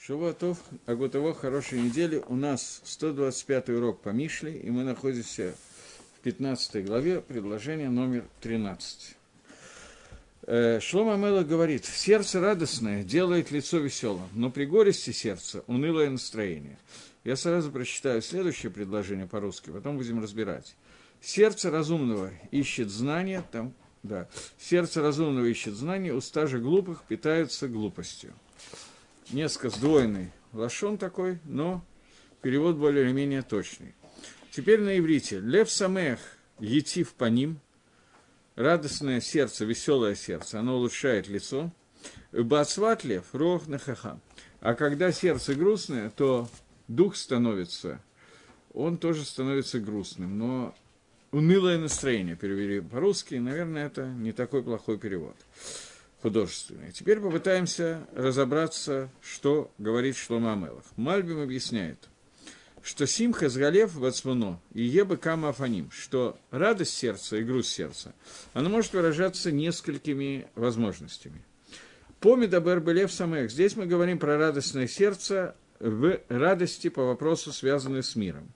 Шавуатов, Агутово, хорошей недели. У нас 125 урок по Мишле, и мы находимся в 15 главе, предложение номер 13. Э, Шлома Мела говорит, сердце радостное делает лицо веселым, но при горести сердца унылое настроение. Я сразу прочитаю следующее предложение по-русски, потом будем разбирать. Сердце разумного ищет знания, там, да, сердце разумного ищет знания, уста же глупых питаются глупостью несколько сдвоенный лашон такой, но перевод более или менее точный. Теперь на иврите. Лев самех етив по ним, радостное сердце, веселое сердце, оно улучшает лицо. Бацват лев, рох нахаха. А когда сердце грустное, то дух становится, он тоже становится грустным. Но унылое настроение перевели по-русски, наверное, это не такой плохой перевод художественные. Теперь попытаемся разобраться, что говорит Шлома Амелах. Мальбим объясняет, что Симха Сгалев Вацмуно и Ебы Кама Афаним, что радость сердца и грусть сердца, она может выражаться несколькими возможностями. По Медабер Самех, здесь мы говорим про радостное сердце в радости по вопросу, связанной с миром.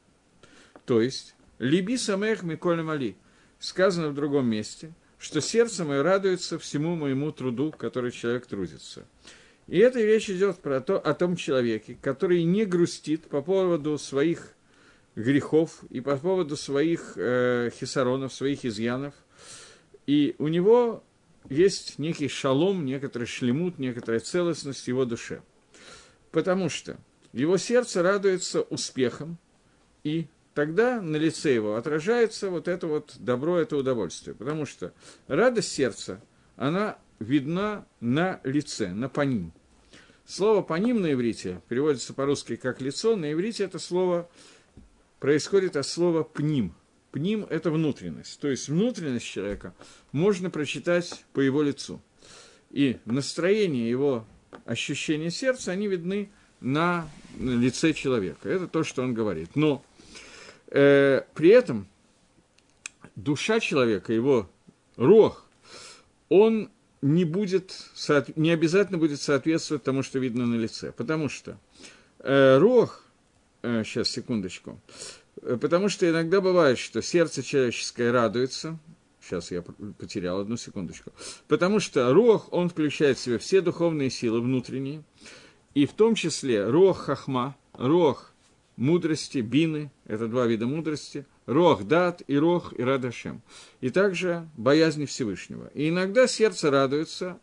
То есть, Либи Самех Миколь Мали, сказано в другом месте – что сердце мое радуется всему моему труду, который человек трудится. И эта речь идет про то, о том человеке, который не грустит по поводу своих грехов и по поводу своих э, хисаронов, своих изъянов. И у него есть некий шалом, некоторый шлемут, некоторая целостность его душе. Потому что его сердце радуется успехом и тогда на лице его отражается вот это вот добро, это удовольствие. Потому что радость сердца, она видна на лице, на паним. Слово «паним» на иврите переводится по-русски как «лицо», на иврите это слово происходит от слова «пним». Пним – это внутренность, то есть внутренность человека можно прочитать по его лицу. И настроение его ощущения сердца, они видны на лице человека. Это то, что он говорит. Но Э, при этом душа человека, его рог, он не будет, не обязательно будет соответствовать тому, что видно на лице. Потому что э, рог, э, сейчас, секундочку, э, потому что иногда бывает, что сердце человеческое радуется, сейчас я потерял одну секундочку, потому что рог, он включает в себя все духовные силы внутренние, и в том числе рог хахма, рог мудрости, бины, это два вида мудрости, рох дат и рох и радашем. И также боязнь Всевышнего. И иногда сердце радуется,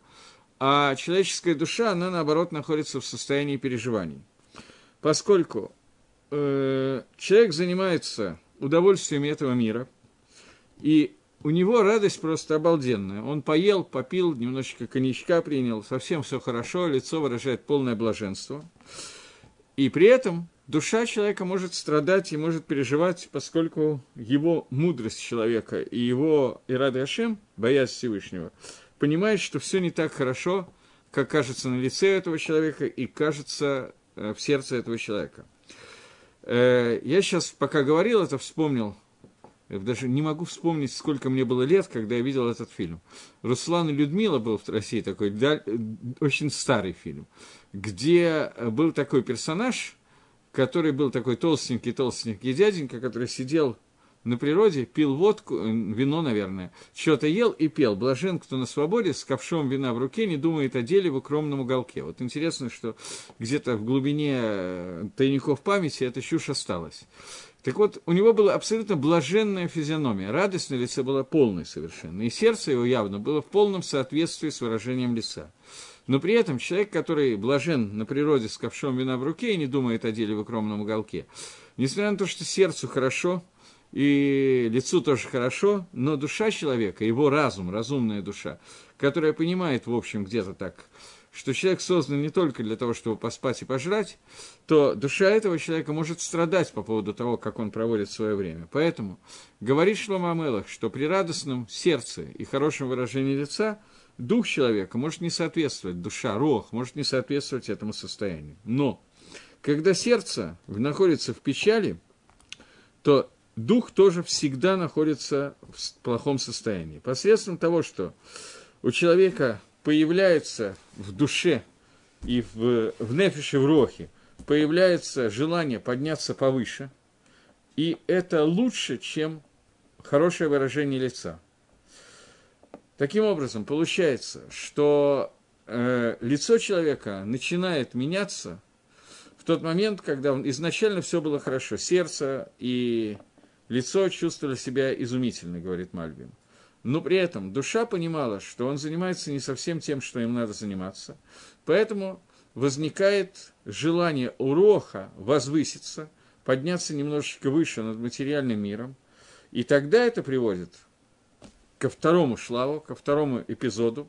а человеческая душа, она наоборот находится в состоянии переживаний. Поскольку э, человек занимается удовольствиями этого мира, и у него радость просто обалденная. Он поел, попил, немножечко коньячка принял, совсем все хорошо, лицо выражает полное блаженство. И при этом душа человека может страдать и может переживать, поскольку его мудрость человека и его Ирада Ашем, боясь Всевышнего, понимает, что все не так хорошо, как кажется на лице этого человека и кажется э, в сердце этого человека. Э, я сейчас, пока говорил это, вспомнил, даже не могу вспомнить, сколько мне было лет, когда я видел этот фильм. Руслан и Людмила был в России такой, да, очень старый фильм, где был такой персонаж – который был такой толстенький-толстенький дяденька, который сидел на природе, пил водку, э, вино, наверное, что-то ел и пел. Блажен, кто на свободе, с ковшом вина в руке, не думает о деле в укромном уголке. Вот интересно, что где-то в глубине э, тайников памяти эта чушь осталась. Так вот, у него была абсолютно блаженная физиономия, радость на лице была полной совершенно, и сердце его явно было в полном соответствии с выражением лица. Но при этом человек, который блажен на природе с ковшом вина в руке и не думает о деле в укромном уголке, несмотря на то, что сердцу хорошо, и лицу тоже хорошо, но душа человека, его разум, разумная душа, которая понимает, в общем, где-то так, что человек создан не только для того, чтобы поспать и пожрать, то душа этого человека может страдать по поводу того, как он проводит свое время. Поэтому говорит Шлома Амелах, что при радостном сердце и хорошем выражении лица – дух человека может не соответствовать, душа, рох, может не соответствовать этому состоянию. Но когда сердце находится в печали, то дух тоже всегда находится в плохом состоянии. Посредством того, что у человека появляется в душе и в, в нефише, в рохе появляется желание подняться повыше, и это лучше, чем хорошее выражение лица. Таким образом, получается, что э, лицо человека начинает меняться в тот момент, когда он, изначально все было хорошо, сердце и лицо чувствовали себя изумительно, говорит Мальбим. Но при этом душа понимала, что он занимается не совсем тем, что им надо заниматься, поэтому возникает желание у Роха возвыситься, подняться немножечко выше над материальным миром, и тогда это приводит ко второму шлаву, ко второму эпизоду,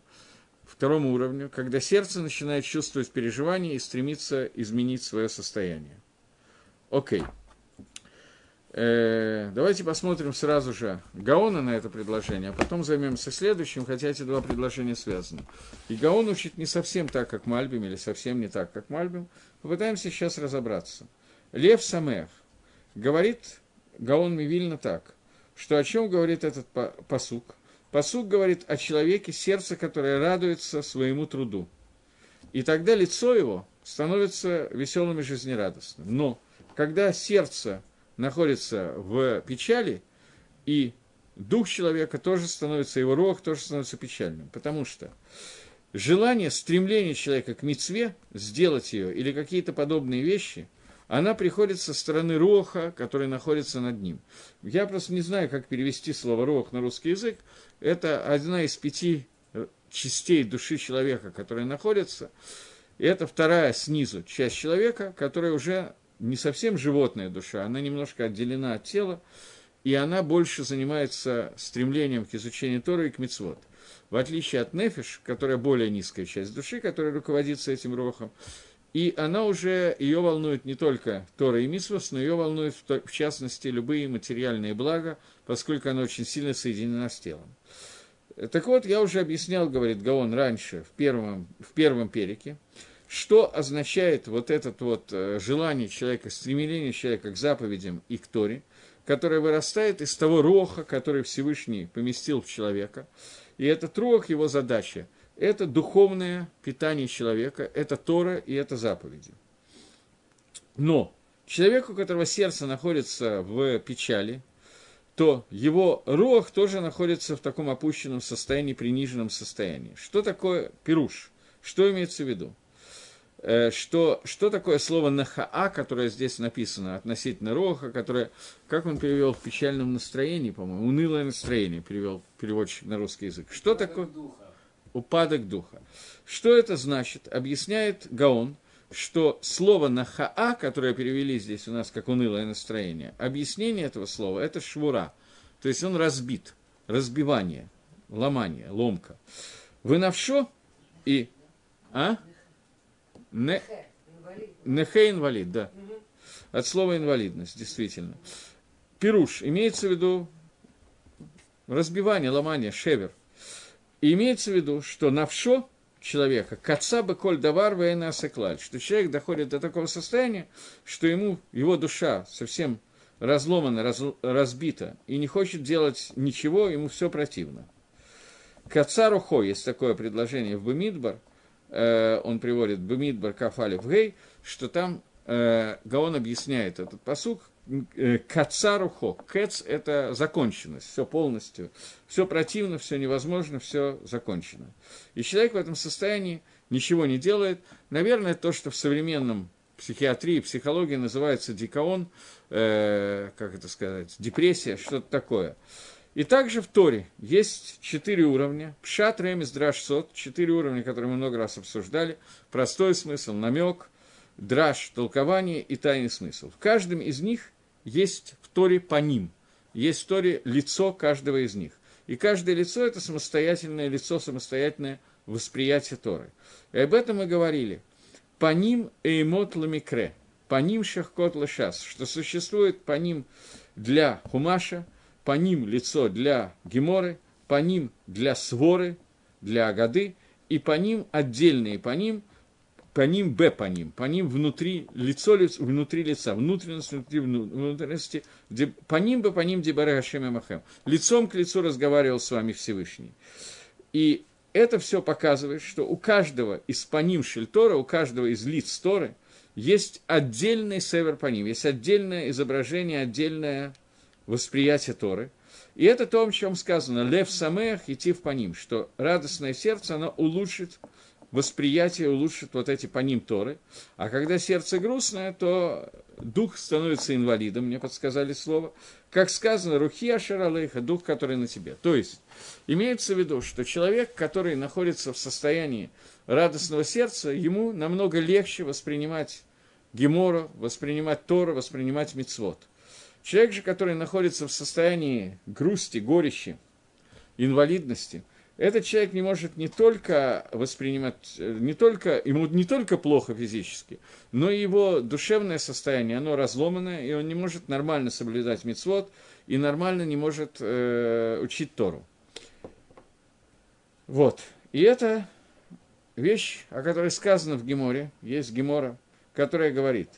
второму уровню, когда сердце начинает чувствовать переживания и стремится изменить свое состояние. Окей. Э, давайте посмотрим сразу же Гаона на это предложение, а потом займемся следующим, хотя эти два предложения связаны. И Гаон учит не совсем так, как Мальбим, или совсем не так, как Мальбим. Попытаемся сейчас разобраться. Лев Самех говорит Гаон Мивильна так, что о чем говорит этот посук? Посук говорит о человеке, сердце которое радуется своему труду. И тогда лицо его становится веселым и жизнерадостным. Но когда сердце находится в печали, и дух человека тоже становится, его рог тоже становится печальным. Потому что желание, стремление человека к мецве, сделать ее, или какие-то подобные вещи – она приходит со стороны роха, который находится над ним. Я просто не знаю, как перевести слово рох на русский язык. Это одна из пяти э, частей души человека, которая находится. И это вторая снизу часть человека, которая уже не совсем животная душа, она немножко отделена от тела, и она больше занимается стремлением к изучению Торы и к мицвод. В отличие от Нефиш, которая более низкая часть души, которая руководится этим рохом, и она уже, ее волнует не только Тора и Мисвос, но ее волнует в частности любые материальные блага, поскольку она очень сильно соединена с телом. Так вот, я уже объяснял, говорит Гаон, раньше, в первом, в первом перике, что означает вот это вот э, желание человека, стремление человека к заповедям и к Торе, которое вырастает из того роха, который Всевышний поместил в человека. И этот рох, его задача – это духовное питание человека, это Тора и это заповеди. Но человек, у которого сердце находится в печали, то его рог тоже находится в таком опущенном состоянии, приниженном состоянии. Что такое пируш? Что имеется в виду? Э, что, что такое слово «нахаа», которое здесь написано относительно роха, которое, как он перевел в печальном настроении, по-моему, унылое настроение перевел переводчик на русский язык. Что такое? Духа упадок духа. Что это значит? Объясняет Гаон, что слово «нахаа», которое перевели здесь у нас как «унылое настроение», объяснение этого слова – это «швура», то есть он разбит, разбивание, ломание, ломка. Вы навшо и... А? Не... Нехе инвалид, да. От слова инвалидность, действительно. Пируш имеется в виду разбивание, ломание, шевер. И имеется в виду, что навшо человека, каца бы коль давар вейна секлаль, что человек доходит до такого состояния, что ему, его душа совсем разломана, раз, разбита, и не хочет делать ничего, ему все противно. Кацарухо, есть такое предложение в Бемидбар, э, он приводит Бемидбар Кафали в Гей, что там э, Гаон объясняет этот посук, кацарухо. Кэц – это законченность, все полностью. Все противно, все невозможно, все закончено. И человек в этом состоянии ничего не делает. Наверное, то, что в современном психиатрии, психологии называется дикаон, э, как это сказать, депрессия, что-то такое. И также в Торе есть четыре уровня. Пшат, ремес, драш, сот. Четыре уровня, которые мы много раз обсуждали. Простой смысл, намек, драж, толкование и тайный смысл. В каждом из них есть в Торе по ним, есть в Торе лицо каждого из них. И каждое лицо – это самостоятельное лицо, самостоятельное восприятие Торы. И об этом мы говорили. По ним эймот ламикре, по ним шахкот лашас, что существует по ним для хумаша, по ним лицо для геморы, по ним для своры, для агады, и по ним отдельные по ним по ним Б по ним, по ним внутри, лицо лиц, внутри лица, внутренность внутри внутренности, по ним бы по ним Дебаре Хашем Махем. Лицом к лицу разговаривал с вами Всевышний. И это все показывает, что у каждого из паним Шельтора, у каждого из лиц Торы есть отдельный север по ним, есть отдельное изображение, отдельное восприятие Торы. И это то, о чем сказано, лев самех идти в по ним, что радостное сердце, оно улучшит восприятие, улучшит вот эти по ним Торы. А когда сердце грустное, то дух становится инвалидом, мне подсказали слово. Как сказано, рухи ашаралейха, дух, который на тебе. То есть, имеется в виду, что человек, который находится в состоянии радостного сердца, ему намного легче воспринимать Гемору, воспринимать Тору, воспринимать Мицвод. Человек же, который находится в состоянии грусти, горечи, инвалидности, этот человек не может не только воспринимать, не только, ему не только плохо физически, но и его душевное состояние, оно разломанное, и он не может нормально соблюдать мицвод и нормально не может э, учить Тору. Вот. И это вещь, о которой сказано в Геморе, есть Гемора, которая говорит,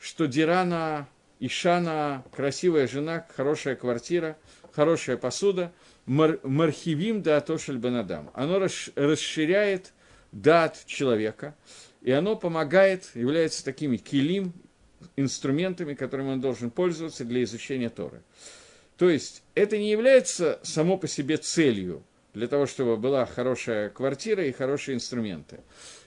что Дирана, Ишана, красивая жена, хорошая квартира, хорошая посуда, мар, мархивим да атошель бенадам. Оно расширяет дат человека, и оно помогает, является такими килим, инструментами, которыми он должен пользоваться для изучения Торы. То есть это не является само по себе целью для того, чтобы была хорошая квартира и хорошие инструменты,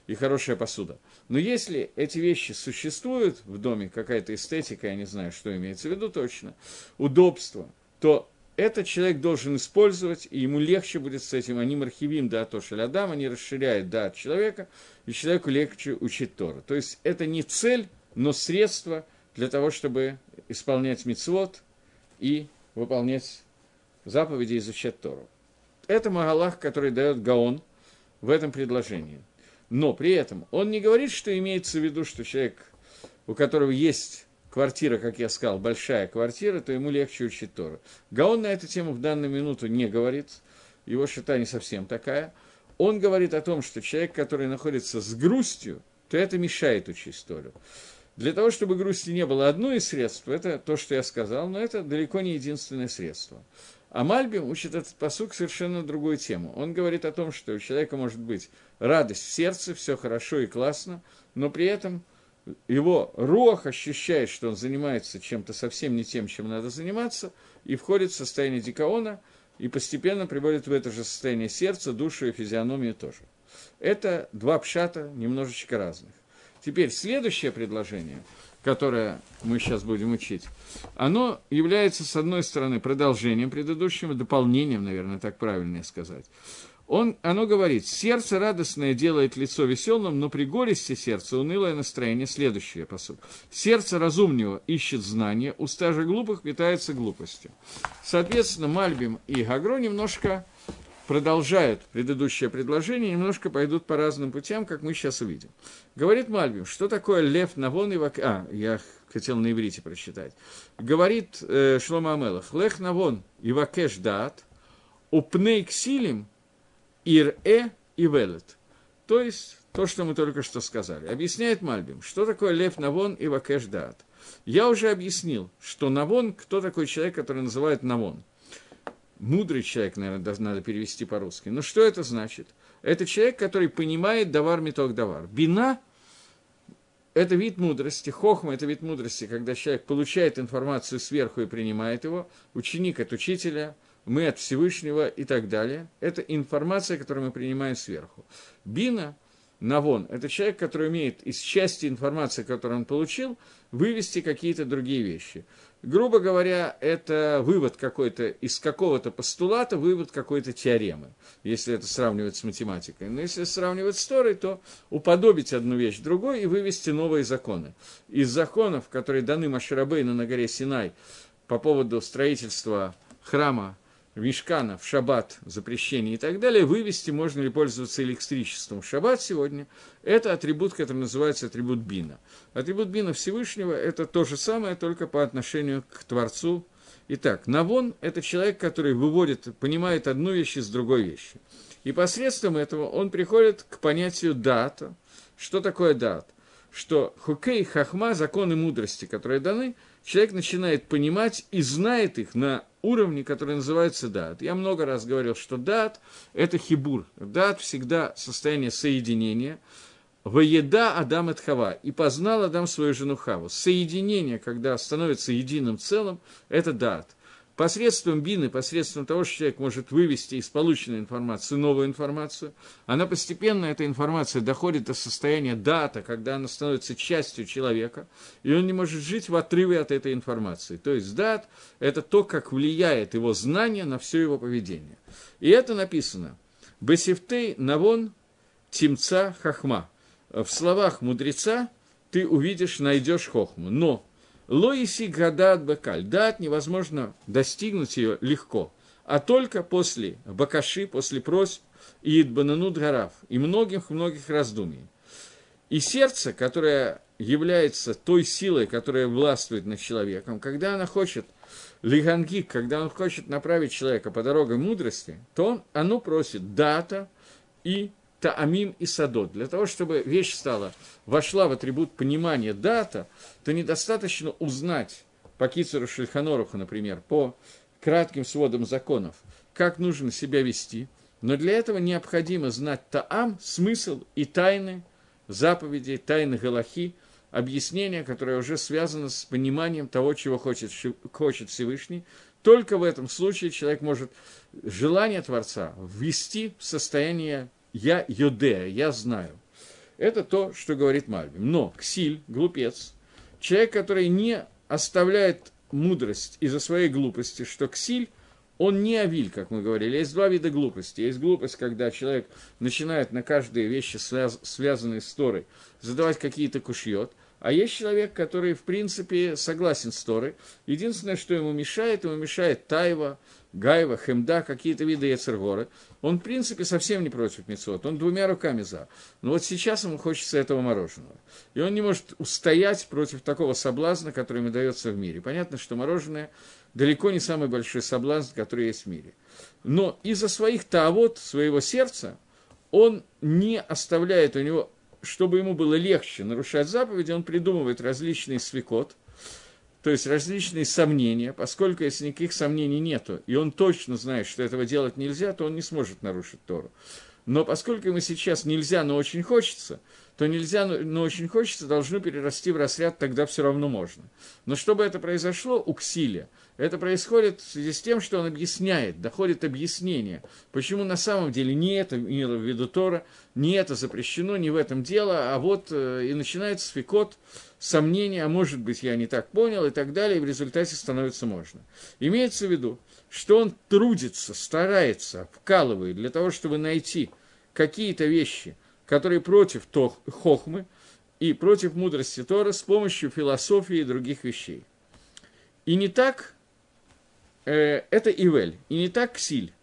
и хорошая посуда. Но если эти вещи существуют в доме, какая-то эстетика, я не знаю, что имеется в виду точно, удобство, то этот человек должен использовать, и ему легче будет с этим. Они мархивим да то шалядам, они расширяют да от человека, и человеку легче учить Тору. То есть это не цель, но средство для того, чтобы исполнять мицвод и выполнять заповеди изучать Тору. Это Магалах, который дает Гаон в этом предложении. Но при этом он не говорит, что имеется в виду, что человек, у которого есть квартира, как я сказал, большая квартира, то ему легче учить Тору. Гаон на эту тему в данную минуту не говорит, его шита не совсем такая. Он говорит о том, что человек, который находится с грустью, то это мешает учить Тору. Для того, чтобы грусти не было одно из средств, это то, что я сказал, но это далеко не единственное средство. А Мальбим учит этот посук совершенно другую тему. Он говорит о том, что у человека может быть радость в сердце, все хорошо и классно, но при этом его рух ощущает, что он занимается чем-то совсем не тем, чем надо заниматься, и входит в состояние дикаона, и постепенно приводит в это же состояние сердца, душу и физиономию тоже. Это два пшата немножечко разных. Теперь следующее предложение – которое мы сейчас будем учить, оно является, с одной стороны, продолжением предыдущего, дополнением, наверное, так правильно сказать. Он, оно говорит, сердце радостное делает лицо веселым, но при горести сердца унылое настроение. Следующее посуд. Сердце разумнего ищет знания, уста же глупых питается глупостью. Соответственно, Мальбим и Гагро немножко продолжают предыдущее предложение, немножко пойдут по разным путям, как мы сейчас увидим. Говорит Мальбим, что такое лев навон и вак... А, я хотел на иврите прочитать. Говорит э, Шлома Амелах, лех навон и вакеш даат, упней ксилим ир-э и велет. То есть, то, что мы только что сказали. Объясняет Мальбим, что такое лев навон и вакеш даат. Я уже объяснил, что навон, кто такой человек, который называют навон – мудрый человек, наверное, надо перевести по-русски. Но что это значит? Это человек, который понимает давар меток давар. Бина – это вид мудрости, хохма – это вид мудрости, когда человек получает информацию сверху и принимает его, ученик от учителя, мы от Всевышнего и так далее. Это информация, которую мы принимаем сверху. Бина – Навон – это человек, который умеет из части информации, которую он получил, вывести какие-то другие вещи – грубо говоря, это вывод какой-то из какого-то постулата, вывод какой-то теоремы, если это сравнивать с математикой. Но если сравнивать с Торой, то уподобить одну вещь другой и вывести новые законы. Из законов, которые даны Маширабейну на горе Синай по поводу строительства храма Мешкана в шаббат, запрещение и так далее, вывести, можно ли пользоваться электричеством в шаббат сегодня, это атрибут, который называется атрибут Бина. Атрибут Бина Всевышнего – это то же самое, только по отношению к Творцу. Итак, Навон – это человек, который выводит, понимает одну вещь из другой вещи. И посредством этого он приходит к понятию дата. Что такое дат? Что хукей, хахма, законы мудрости, которые даны, человек начинает понимать и знает их на уровне, который называется дат. Я много раз говорил, что дат – это хибур. Дат всегда состояние соединения. Воеда Адам от Хава. И познал Адам свою жену Хаву. Соединение, когда становится единым целым, это дат посредством бины, посредством того, что человек может вывести из полученной информации новую информацию, она постепенно, эта информация доходит до состояния дата, когда она становится частью человека, и он не может жить в отрыве от этой информации. То есть дат – это то, как влияет его знание на все его поведение. И это написано «Бесифтей навон тимца хахма». В словах мудреца ты увидишь, найдешь хохму. Но Лоиси гадат бакаль. Дат невозможно достигнуть ее легко, а только после бакаши, после просьб и идбананут гарав, и многих-многих раздумий. И сердце, которое является той силой, которая властвует над человеком, когда она хочет лигангик, когда он хочет направить человека по дороге мудрости, то он, оно просит дата и таамим и садот. Для того, чтобы вещь стала, вошла в атрибут понимания дата, то недостаточно узнать по Кицеру Шельханоруху, например, по кратким сводам законов, как нужно себя вести, но для этого необходимо знать таам, смысл и тайны заповедей, тайны Галахи, объяснения, которое уже связано с пониманием того, чего хочет, хочет Всевышний. Только в этом случае человек может желание Творца ввести в состояние я Йодея, я знаю. Это то, что говорит Мальбим. Но Ксиль, глупец, человек, который не оставляет мудрость из-за своей глупости, что Ксиль, он не авиль, как мы говорили. Есть два вида глупости. Есть глупость, когда человек начинает на каждые вещи, связ- связанные с Торой, задавать какие-то кушьет – а есть человек, который, в принципе, согласен с Торой. Единственное, что ему мешает, ему мешает Тайва, Гайва, Хемда, какие-то виды Ецергоры. Он, в принципе, совсем не против Мецвод, он двумя руками за. Но вот сейчас ему хочется этого мороженого. И он не может устоять против такого соблазна, который ему дается в мире. Понятно, что мороженое далеко не самый большой соблазн, который есть в мире. Но из-за своих таавот, своего сердца, он не оставляет у него чтобы ему было легче нарушать заповеди, он придумывает различные свекот, то есть различные сомнения, поскольку если никаких сомнений нету, и он точно знает, что этого делать нельзя, то он не сможет нарушить Тору. Но поскольку ему сейчас нельзя, но очень хочется, то нельзя, но очень хочется, должно перерасти в разряд, тогда все равно можно. Но чтобы это произошло у Ксилия, это происходит в связи с тем, что он объясняет, доходит объяснение, почему на самом деле не это имело в виду Тора, не это запрещено, не в этом дело, а вот э, и начинается фикот, сомнения, а может быть я не так понял и так далее, и в результате становится можно. Имеется в виду, что он трудится, старается, вкалывает для того, чтобы найти какие-то вещи, которые против хохмы и против мудрости Тора с помощью философии и других вещей. И не так э, это Ивель, и не так Ксиль,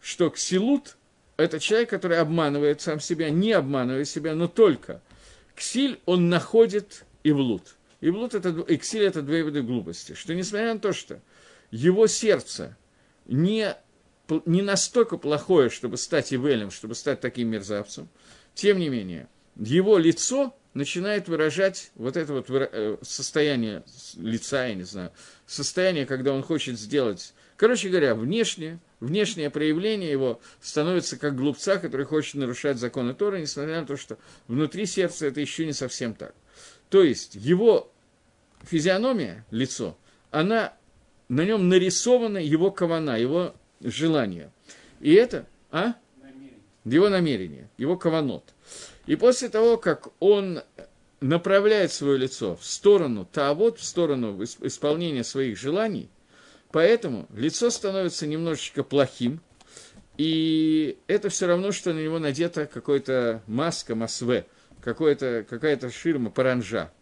что Ксилут – это человек, который обманывает сам себя, не обманывая себя, но только Ксиль он находит Ивлут. Ивлут – это, и Ксиль – это две виды глупости, что несмотря на то, что его сердце не, не настолько плохое, чтобы стать Ивелем, чтобы стать таким мерзавцем, тем не менее, его лицо начинает выражать вот это вот э, состояние лица, я не знаю, состояние, когда он хочет сделать... Короче говоря, внешнее, внешнее проявление его становится как глупца, который хочет нарушать законы Тора, несмотря на то, что внутри сердца это еще не совсем так. То есть его физиономия, лицо, она, на нем нарисована его кавана, его желание. И это, а? Его намерение, его каванот. И после того, как он направляет свое лицо в сторону вот в сторону исполнения своих желаний, поэтому лицо становится немножечко плохим, и это все равно, что на него надета какая-то маска, масве, какая-то ширма, паранжа.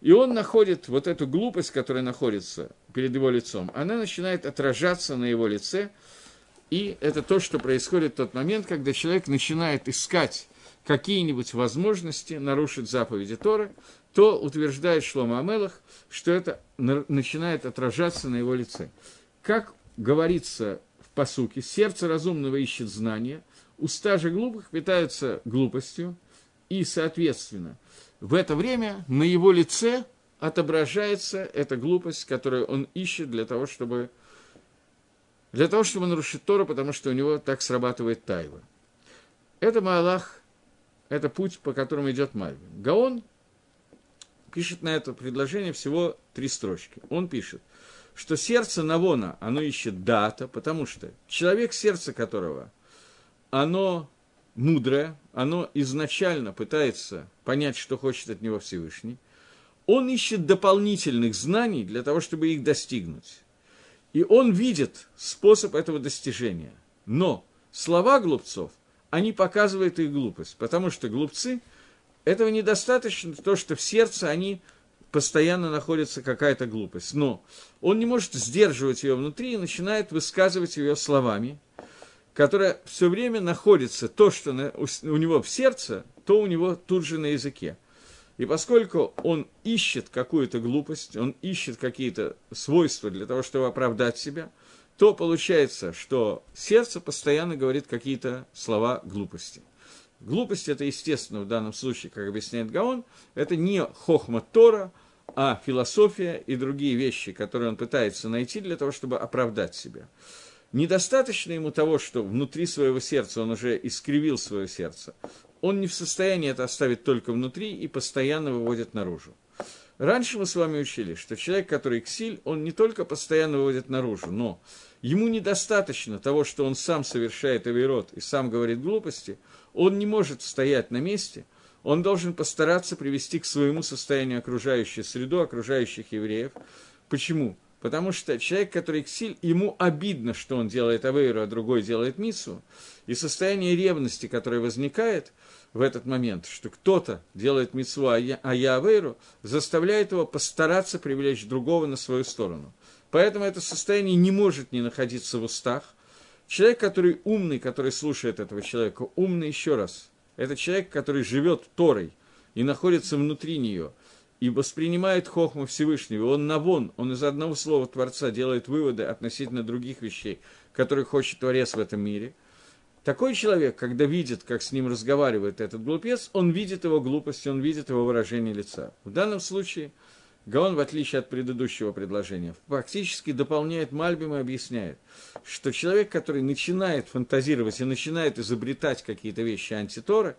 И он находит вот эту глупость, которая находится перед его лицом, она начинает отражаться на его лице, и это то, что происходит в тот момент, когда человек начинает искать какие-нибудь возможности нарушить заповеди Торы, то утверждает Шлома Амелах, что это начинает отражаться на его лице. Как говорится в посуке, сердце разумного ищет знания, уста же глупых питаются глупостью, и, соответственно, в это время на его лице отображается эта глупость, которую он ищет для того, чтобы для того, чтобы нарушить Тору, потому что у него так срабатывает тайва. Это Маалах, это путь, по которому идет Мальбим. Гаон пишет на это предложение всего три строчки. Он пишет, что сердце Навона, оно ищет дата, потому что человек, сердце которого, оно мудрое, оно изначально пытается понять, что хочет от него Всевышний, он ищет дополнительных знаний для того, чтобы их достигнуть. И он видит способ этого достижения. Но слова глупцов, они показывают их глупость, потому что глупцы, этого недостаточно, то, что в сердце они постоянно находится какая-то глупость. Но он не может сдерживать ее внутри и начинает высказывать ее словами, которая все время находится, то, что у него в сердце, то у него тут же на языке. И поскольку он ищет какую-то глупость, он ищет какие-то свойства для того, чтобы оправдать себя, то получается, что сердце постоянно говорит какие-то слова глупости. Глупость это, естественно, в данном случае, как объясняет Гаон, это не хохма Тора, а философия и другие вещи, которые он пытается найти для того, чтобы оправдать себя. Недостаточно ему того, что внутри своего сердца он уже искривил свое сердце. Он не в состоянии это оставить только внутри и постоянно выводит наружу. Раньше мы с вами учили, что человек, который ксиль, он не только постоянно выводит наружу, но ему недостаточно того, что он сам совершает авирот и сам говорит глупости, он не может стоять на месте, он должен постараться привести к своему состоянию окружающую среду, окружающих евреев. Почему? Потому что человек, который ксиль, ему обидно, что он делает авейру, а другой делает миссу. И состояние ревности, которое возникает в этот момент, что кто-то делает митсу, а я, а заставляет его постараться привлечь другого на свою сторону. Поэтому это состояние не может не находиться в устах. Человек, который умный, который слушает этого человека, умный еще раз. Это человек, который живет Торой и находится внутри нее – и воспринимает Хохму Всевышнего, он навон, он из одного слова Творца делает выводы относительно других вещей, которые хочет Творец в этом мире. Такой человек, когда видит, как с ним разговаривает этот глупец, он видит его глупость, он видит его выражение лица. В данном случае Гаон, в отличие от предыдущего предложения, фактически дополняет Мальбим и объясняет, что человек, который начинает фантазировать и начинает изобретать какие-то вещи антиторы,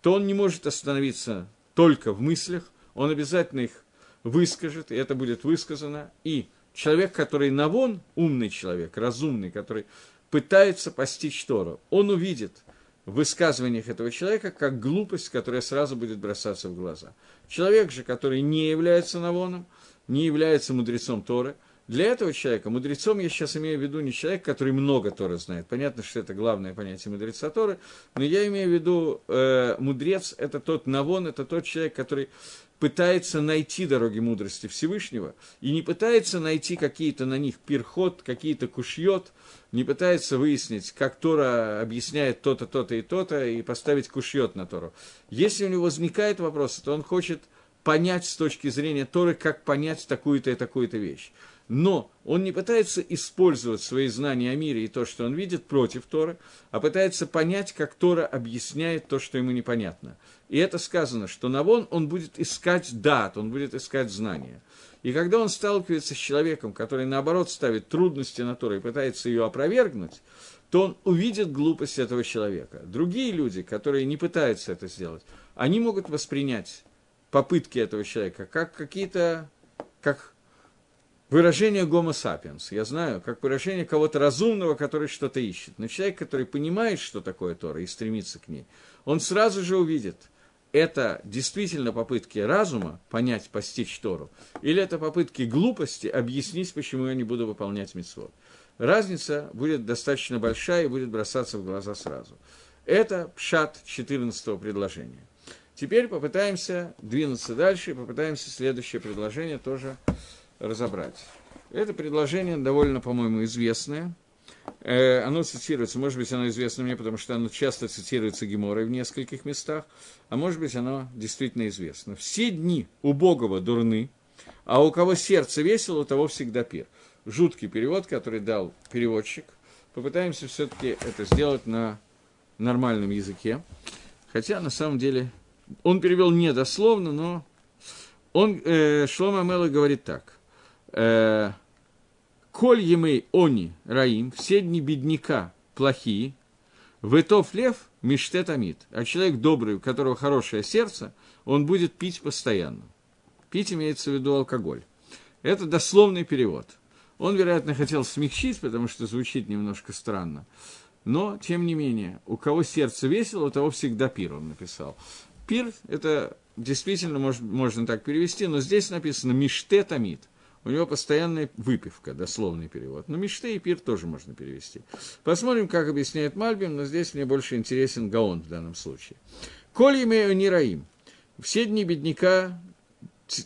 то он не может остановиться только в мыслях, он обязательно их выскажет, и это будет высказано. И человек, который навон, умный человек, разумный, который пытается постичь Тору, он увидит в высказываниях этого человека как глупость, которая сразу будет бросаться в глаза. Человек же, который не является навоном, не является мудрецом Торы, для этого человека, мудрецом я сейчас имею в виду не человек, который много Торы знает. Понятно, что это главное понятие мудреца Торы, но я имею в виду э, мудрец – это тот навон, это тот человек, который пытается найти дороги мудрости Всевышнего и не пытается найти какие-то на них перход, какие-то кушьет, не пытается выяснить, как Тора объясняет то-то, то-то и то-то, и поставить кушьет на Тору. Если у него возникает вопрос, то он хочет понять с точки зрения Торы, как понять такую-то и такую-то вещь. Но он не пытается использовать свои знания о мире и то, что он видит против Торы, а пытается понять, как Тора объясняет то, что ему непонятно. И это сказано, что Навон, он будет искать дат, он будет искать знания. И когда он сталкивается с человеком, который, наоборот, ставит трудности на Тору и пытается ее опровергнуть, то он увидит глупость этого человека. Другие люди, которые не пытаются это сделать, они могут воспринять попытки этого человека как какие-то, как выражение гомо sapiens. Я знаю, как выражение кого-то разумного, который что-то ищет. Но человек, который понимает, что такое Тора и стремится к ней, он сразу же увидит – это действительно попытки разума понять, постичь Тору, или это попытки глупости объяснить, почему я не буду выполнять митцвот. Разница будет достаточно большая и будет бросаться в глаза сразу. Это пшат 14 предложения. Теперь попытаемся двинуться дальше и попытаемся следующее предложение тоже разобрать. Это предложение довольно, по-моему, известное – Э, оно цитируется, может быть, оно известно мне, потому что оно часто цитируется Геморой в нескольких местах, а может быть, оно действительно известно. Все дни убогого дурны, а у кого сердце весело, у того всегда пир. Жуткий перевод, который дал переводчик. Попытаемся все-таки это сделать на нормальном языке. Хотя, на самом деле, он перевел не дословно, но он, э, Шлома Мела говорит так. Э, Коль емей они раим, все дни бедняка плохие, Ветов лев миштет амид, а человек добрый, у которого хорошее сердце, он будет пить постоянно. Пить имеется в виду алкоголь. Это дословный перевод. Он, вероятно, хотел смягчить, потому что звучит немножко странно. Но, тем не менее, у кого сердце весело, у того всегда пир, он написал. Пир – это действительно можно, можно так перевести, но здесь написано «миште тамид». У него постоянная выпивка, дословный перевод. Но мечты и пир тоже можно перевести. Посмотрим, как объясняет Мальбим, но здесь мне больше интересен Гаон в данном случае. Коль имею нераим. Все дни бедняка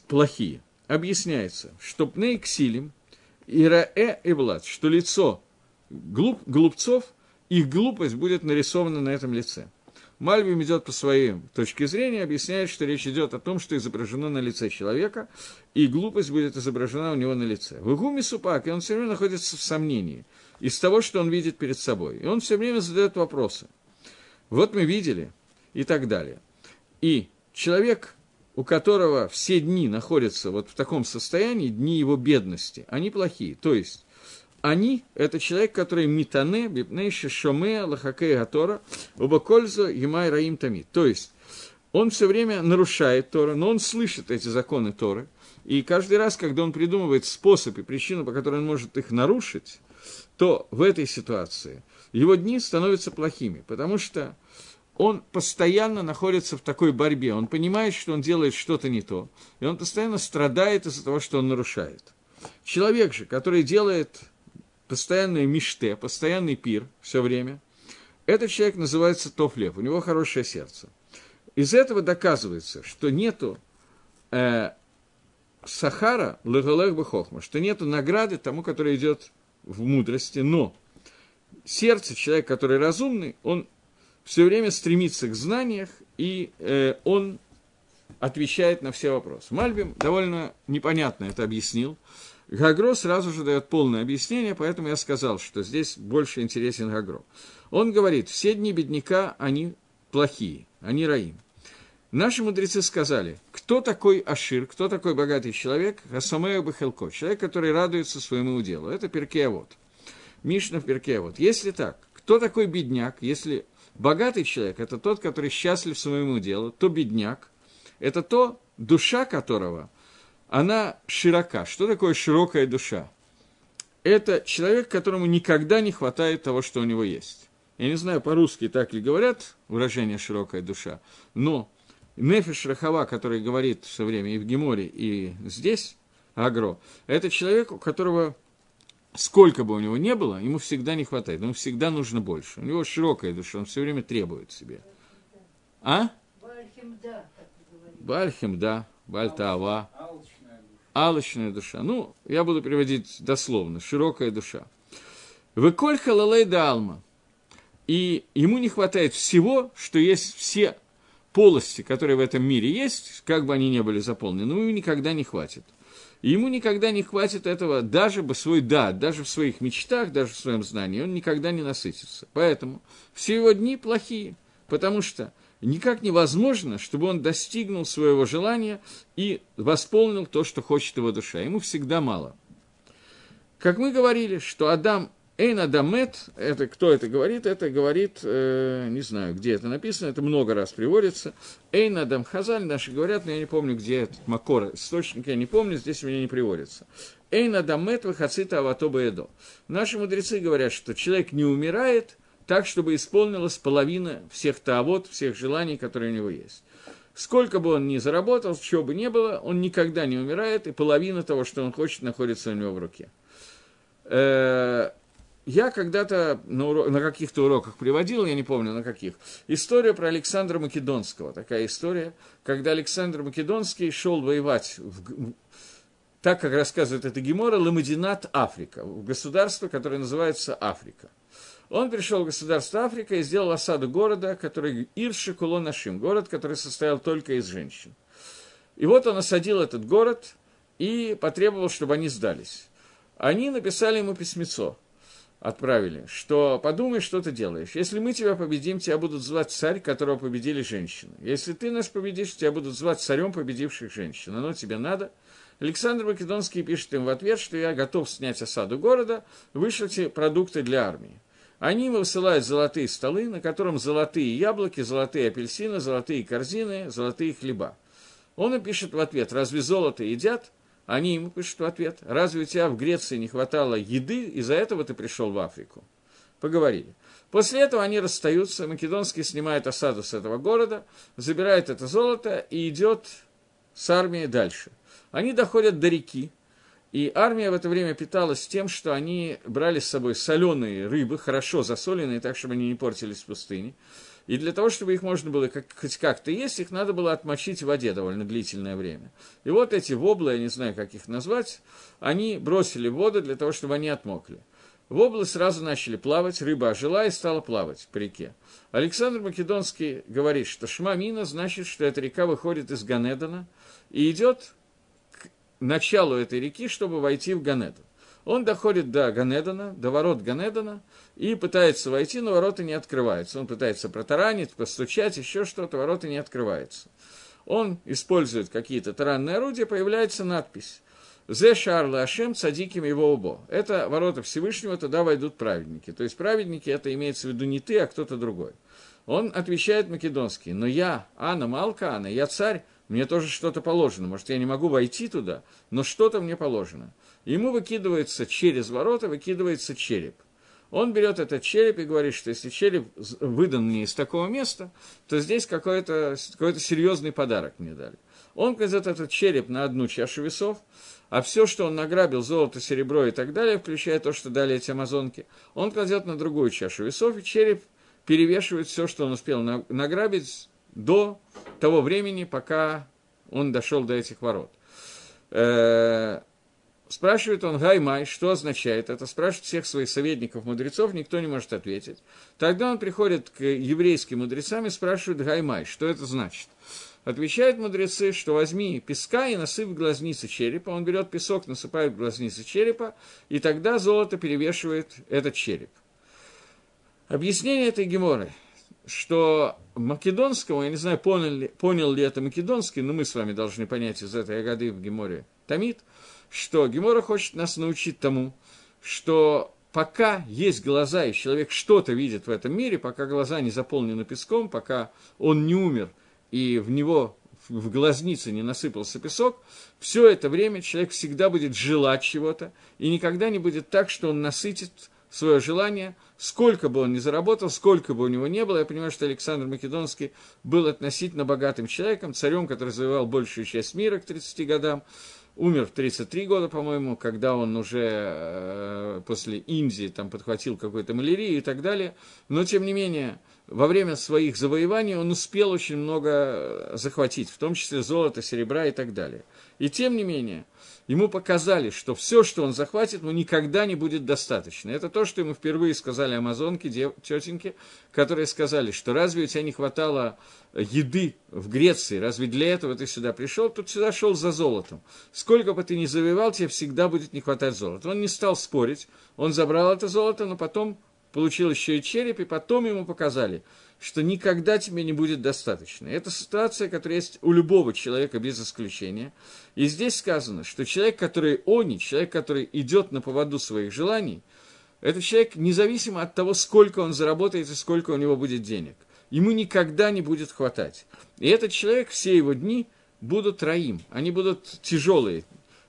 плохие. Объясняется, что пней ксилим, ираэ и влад, что лицо глуп, глупцов, их глупость будет нарисована на этом лице. Мальбим идет по своей точке зрения, объясняет, что речь идет о том, что изображено на лице человека, и глупость будет изображена у него на лице. В Игуме Супак, и он все время находится в сомнении из того, что он видит перед собой. И он все время задает вопросы. Вот мы видели, и так далее. И человек, у которого все дни находятся вот в таком состоянии, дни его бедности, они плохие. То есть, они – это человек, который митане, бипнейши, шоме, лахакей гатора, убакользо, емай раим тами. То есть, он все время нарушает Тора, но он слышит эти законы Торы, и каждый раз, когда он придумывает способ и причину, по которой он может их нарушить, то в этой ситуации его дни становятся плохими, потому что он постоянно находится в такой борьбе, он понимает, что он делает что-то не то, и он постоянно страдает из-за того, что он нарушает. Человек же, который делает постоянное миште, постоянный пир все время, этот человек называется тофлев, у него хорошее сердце. Из этого доказывается, что нету э, сахара легалех бахохма, что нету награды тому, который идет в мудрости, но сердце человека, который разумный, он все время стремится к знаниях, и э, он отвечает на все вопросы. Мальбим довольно непонятно это объяснил. Гагро сразу же дает полное объяснение, поэтому я сказал, что здесь больше интересен Гагро. Он говорит, все дни бедняка, они плохие, они раим. Наши мудрецы сказали, кто такой Ашир, кто такой богатый человек, Хасамео Бахелко, человек, который радуется своему уделу. Это Перкеавод. Мишна Перкеавод. Если так, кто такой бедняк, если богатый человек – это тот, который счастлив своему делу, то бедняк – это то, душа которого – она широка. Что такое широкая душа? Это человек, которому никогда не хватает того, что у него есть. Я не знаю, по-русски так ли говорят выражение «широкая душа», но Нефиш Рахава, который говорит все время и в Геморе, и здесь, Агро, это человек, у которого сколько бы у него не было, ему всегда не хватает, ему всегда нужно больше. У него широкая душа, он все время требует себе. А? Бальхим, да. Бальтава алчная душа. Ну, я буду переводить дословно, широкая душа. Выколь халалей да алма. И ему не хватает всего, что есть все полости, которые в этом мире есть, как бы они ни были заполнены, но ему никогда не хватит. И ему никогда не хватит этого даже бы свой да, даже в своих мечтах, даже в своем знании, он никогда не насытится. Поэтому все его дни плохие, потому что никак невозможно, чтобы он достигнул своего желания и восполнил то, что хочет его душа. Ему всегда мало. Как мы говорили, что Адам Эйн Адамет, это кто это говорит? Это говорит, э, не знаю, где это написано, это много раз приводится. Эйн Адам Хазаль, наши говорят, но я не помню, где этот Макор, источник я не помню, здесь у меня не приводится. Эйн Адамет выхацита аватоба эдо. Наши мудрецы говорят, что человек не умирает – так, чтобы исполнилась половина всех таавот, всех желаний, которые у него есть. Сколько бы он ни заработал, чего бы ни было, он никогда не умирает, и половина того, что он хочет, находится у него в руке. Э, я когда-то на, урок, на каких-то уроках приводил, я не помню на каких, историю про Александра Македонского. Такая история, когда Александр Македонский шел воевать, в, так как рассказывает это Гемора, Ламадинат Африка, государство, которое называется Африка. Он пришел в государство Африка и сделал осаду города, который Ирши Кулонашим, город, который состоял только из женщин. И вот он осадил этот город и потребовал, чтобы они сдались. Они написали ему письмецо. отправили, что подумай, что ты делаешь. Если мы тебя победим, тебя будут звать царь, которого победили женщины. Если ты нас победишь, тебя будут звать царем победивших женщин. Оно тебе надо. Александр Македонский пишет им в ответ, что я готов снять осаду города, вышлите продукты для армии. Они высылают золотые столы, на котором золотые яблоки, золотые апельсины, золотые корзины, золотые хлеба. Он им пишет в ответ, разве золото едят? Они ему пишут в ответ, разве у тебя в Греции не хватало еды, из-за этого ты пришел в Африку? Поговорили. После этого они расстаются, Македонский снимает осаду с этого города, забирает это золото и идет с армией дальше. Они доходят до реки, и армия в это время питалась тем, что они брали с собой соленые рыбы, хорошо засоленные, так, чтобы они не портились в пустыне. И для того, чтобы их можно было как, хоть как-то есть, их надо было отмочить в воде довольно длительное время. И вот эти воблы, я не знаю, как их назвать, они бросили в воду для того, чтобы они отмокли. Воблы сразу начали плавать, рыба ожила и стала плавать по реке. Александр Македонский говорит, что Шмамина значит, что эта река выходит из Ганедана и идет началу этой реки, чтобы войти в Ганедан. Он доходит до Ганедана, до ворот Ганедана, и пытается войти, но ворота не открываются. Он пытается протаранить, постучать, еще что-то, ворота не открываются. Он использует какие-то таранные орудия, появляется надпись «Зе Шарла Ашем цадиким его убо». Это ворота Всевышнего, туда войдут праведники. То есть праведники, это имеется в виду не ты, а кто-то другой. Он отвечает македонский, но я, Анна Малка, Анна, я царь, мне тоже что-то положено. Может, я не могу войти туда, но что-то мне положено. Ему выкидывается через ворота, выкидывается череп. Он берет этот череп и говорит, что если череп выдан мне из такого места, то здесь какой-то какой серьезный подарок мне дали. Он кладет этот череп на одну чашу весов, а все, что он награбил, золото, серебро и так далее, включая то, что дали эти амазонки, он кладет на другую чашу весов, и череп перевешивает все, что он успел награбить до того времени, пока он дошел до этих ворот. Э, Спрашивает он Гаймай, что означает это, спрашивает всех своих советников, мудрецов, никто не может ответить. Тогда он приходит к еврейским мудрецам и спрашивает Гаймай, что это значит. Отвечают мудрецы, что возьми песка и насыпь в глазницы черепа. Он берет песок, насыпает в глазницы черепа, и тогда золото перевешивает этот череп. Объяснение этой геморы, что македонскому, я не знаю, понял ли, понял ли это македонский, но мы с вами должны понять из этой агады в геморе Тамид – что Гемора хочет нас научить тому, что пока есть глаза, и человек что-то видит в этом мире, пока глаза не заполнены песком, пока он не умер, и в него в глазнице не насыпался песок, все это время человек всегда будет желать чего-то, и никогда не будет так, что он насытит свое желание, сколько бы он ни заработал, сколько бы у него не было. Я понимаю, что Александр Македонский был относительно богатым человеком, царем, который завоевал большую часть мира к 30 годам, умер в 33 года, по-моему, когда он уже э, после Индии там подхватил какую-то малярию и так далее. Но, тем не менее, во время своих завоеваний он успел очень много захватить, в том числе золото, серебра и так далее. И, тем не менее, ему показали, что все, что он захватит, ему никогда не будет достаточно. Это то, что ему впервые сказали амазонки, дев, тетеньки, которые сказали, что разве у тебя не хватало еды в Греции, разве для этого ты сюда пришел? Тут сюда шел за золотом. Сколько бы ты ни завоевал, тебе всегда будет не хватать золота. Он не стал спорить, он забрал это золото, но потом получил еще и череп, и потом ему показали – что никогда тебе не будет достаточно. Это ситуация, которая есть у любого человека без исключения. И здесь сказано, что человек, который они, человек, который идет на поводу своих желаний, это человек независимо от того, сколько он заработает и сколько у него будет денег. Ему никогда не будет хватать. И этот человек, все его дни будут раим, они будут тяжелые,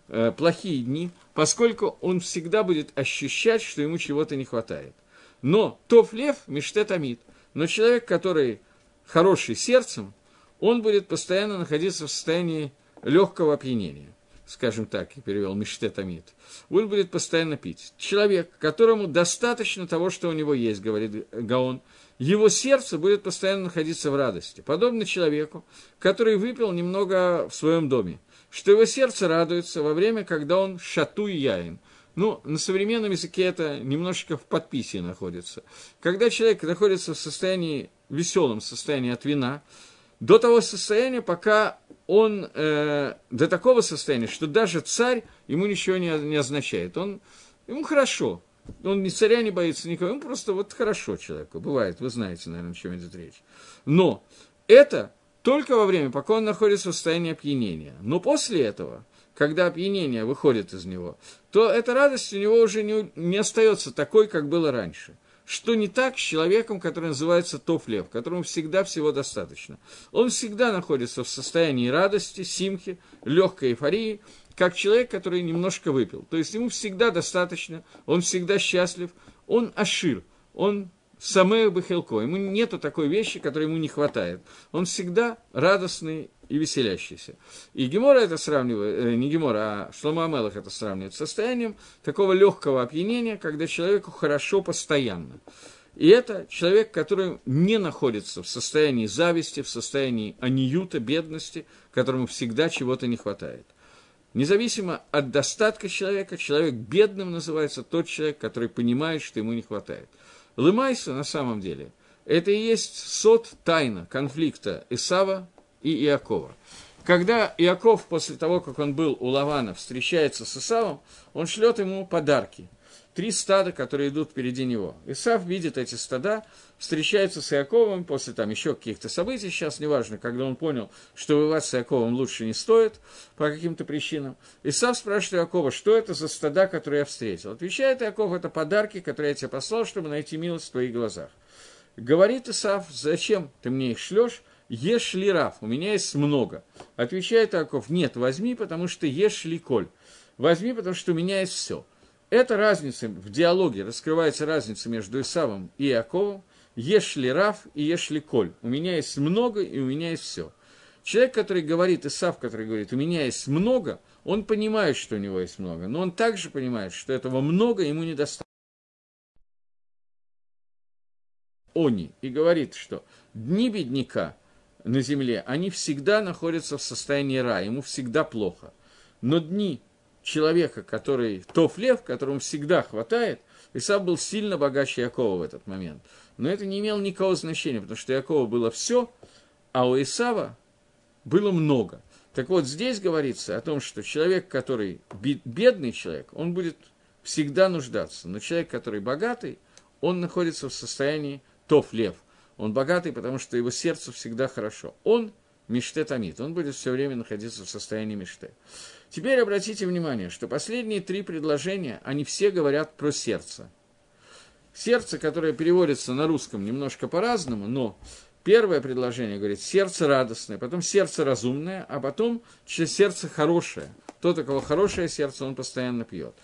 э, плохие дни, поскольку он всегда будет ощущать, что ему чего-то не хватает. Но тоф лев миштет амид – но человек, который хороший сердцем, он будет постоянно находиться в состоянии легкого опьянения. Скажем так, я перевел Миштет Амид. Он будет постоянно пить. Человек, которому достаточно того, что у него есть, говорит Гаон, его сердце будет постоянно находиться в радости. Подобно человеку, который выпил немного в своем доме, что его сердце радуется во время, когда он шатуй яин, ну, на современном языке это немножечко в подписи находится. Когда человек находится в состоянии, веселом состоянии от вина, до того состояния, пока он, э, до такого состояния, что даже царь ему ничего не, не означает. Он, ему хорошо. Он ни царя не боится никого, ему просто вот хорошо человеку. Бывает, вы знаете, наверное, о чем идет речь. Но это только во время, пока он находится в состоянии опьянения. Но после этого, когда опьянение выходит из него, то эта радость у него уже не, не остается такой, как было раньше – что не так с человеком, который называется тофлев, которому всегда всего достаточно. Он всегда находится в состоянии радости, симхи, легкой эйфории, как человек, который немножко выпил. То есть ему всегда достаточно, он всегда счастлив, он ашир, он самое бахелко, ему нету такой вещи, которой ему не хватает. Он всегда радостный и веселящийся. И Гемора это сравнивает, э, не Гемора, а Шлома Амелах это сравнивает с состоянием такого легкого опьянения, когда человеку хорошо постоянно. И это человек, который не находится в состоянии зависти, в состоянии аниюта, бедности, которому всегда чего-то не хватает. Независимо от достатка человека, человек бедным называется тот человек, который понимает, что ему не хватает. Лымайса на самом деле – это и есть сот тайна конфликта Исава и Иакова. Когда Иаков, после того, как он был у Лавана, встречается с Исавом, он шлет ему подарки. Три стада, которые идут впереди него. Исав видит эти стада, встречается с Иаковом после там еще каких-то событий, сейчас неважно, когда он понял, что воевать с Иаковом лучше не стоит по каким-то причинам. Исав спрашивает Иакова, что это за стада, которые я встретил. Отвечает Иаков, это подарки, которые я тебе послал, чтобы найти милость в твоих глазах. Говорит Исав, зачем ты мне их шлешь? Ешь ли раф, у меня есть много. Отвечает Аков, нет, возьми, потому что ешь ли коль. Возьми, потому что у меня есть все. Это разница, в диалоге раскрывается разница между Исавом и Иаковом. Ешь ли раф и ешь ли коль. У меня есть много и у меня есть все. Человек, который говорит, Исав, который говорит, у меня есть много, он понимает, что у него есть много, но он также понимает, что этого много ему недостаточно. Они и говорит, что дни бедняка – на земле, они всегда находятся в состоянии рая, ему всегда плохо. Но дни человека, который тоф лев, которому всегда хватает, Исав был сильно богаче Якова в этот момент. Но это не имело никакого значения, потому что Якова было все, а у Исава было много. Так вот, здесь говорится о том, что человек, который бедный человек, он будет всегда нуждаться. Но человек, который богатый, он находится в состоянии тоф лев. Он богатый, потому что его сердце всегда хорошо. Он мечте томит, он будет все время находиться в состоянии мечты. Теперь обратите внимание, что последние три предложения, они все говорят про сердце. Сердце, которое переводится на русском немножко по-разному, но первое предложение говорит сердце радостное, потом сердце разумное, а потом сердце хорошее. Тот, у кого хорошее сердце, он постоянно пьет.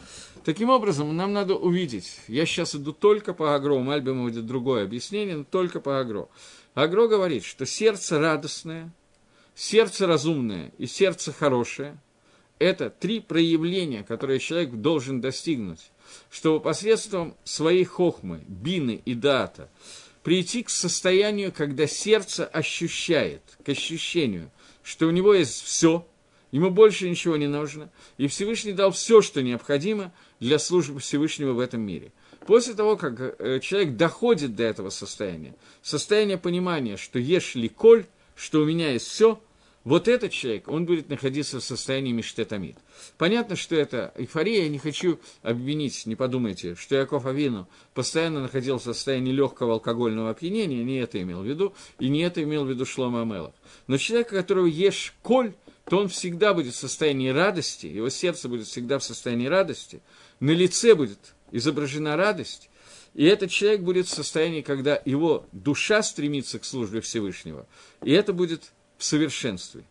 Таким образом, нам надо увидеть, я сейчас иду только по Агро, у Мальбима будет другое объяснение, но только по Агро. Агро говорит, что сердце радостное, сердце разумное и сердце хорошее – это три проявления, которые человек должен достигнуть, чтобы посредством своей хохмы, бины и дата прийти к состоянию, когда сердце ощущает, к ощущению, что у него есть все, ему больше ничего не нужно, и Всевышний дал все, что необходимо – для службы Всевышнего в этом мире. После того, как э, человек доходит до этого состояния, состояние понимания, что ешь ли коль, что у меня есть все, вот этот человек, он будет находиться в состоянии миштетамид. Понятно, что это эйфория, я не хочу обвинить, не подумайте, что Яков Авину постоянно находился в состоянии легкого алкогольного опьянения, не это имел в виду, и не это имел в виду Шлома Амелов. Но человек, которого ешь коль, то он всегда будет в состоянии радости, его сердце будет всегда в состоянии радости, на лице будет изображена радость, и этот человек будет в состоянии, когда его душа стремится к службе Всевышнего, и это будет в совершенстве.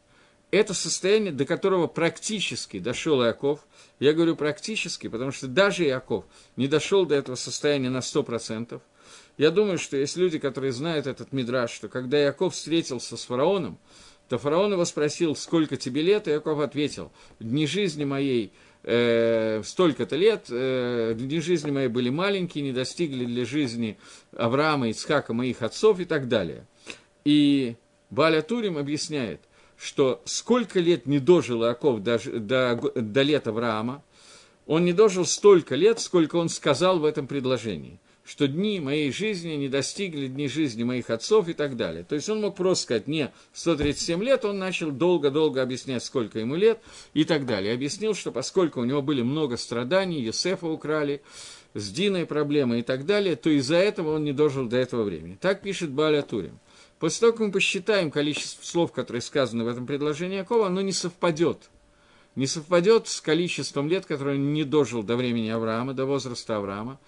Это состояние, до которого практически дошел Иаков. Я говорю практически, потому что даже Иаков не дошел до этого состояния на 100%. Я думаю, что есть люди, которые знают этот мидраж, что когда Иаков встретился с фараоном, то фараон его спросил, сколько тебе лет, и Иаков ответил, дни жизни моей э, столько-то лет, э, дни жизни мои были маленькие, не достигли для жизни Авраама, Ицхака, моих отцов и так далее. И Баля Турим объясняет, что сколько лет не дожил Иаков до, до, до лет Авраама, он не дожил столько лет, сколько он сказал в этом предложении. что дни моей жизни не достигли дни жизни моих отцов и так далее. То есть он мог просто сказать, не 137 лет, он начал долго-долго объяснять, сколько ему лет и так далее. Объяснил, что поскольку у него были много страданий, Есефа украли, с Диной проблемы и так далее, то из-за этого он не дожил до этого времени. Так пишет Баля Турин. После того, как мы посчитаем количество слов, которые сказаны в этом предложении Якова, оно не совпадет. Не совпадет с количеством лет, которые он не дожил до времени Авраама, до возраста Авраама.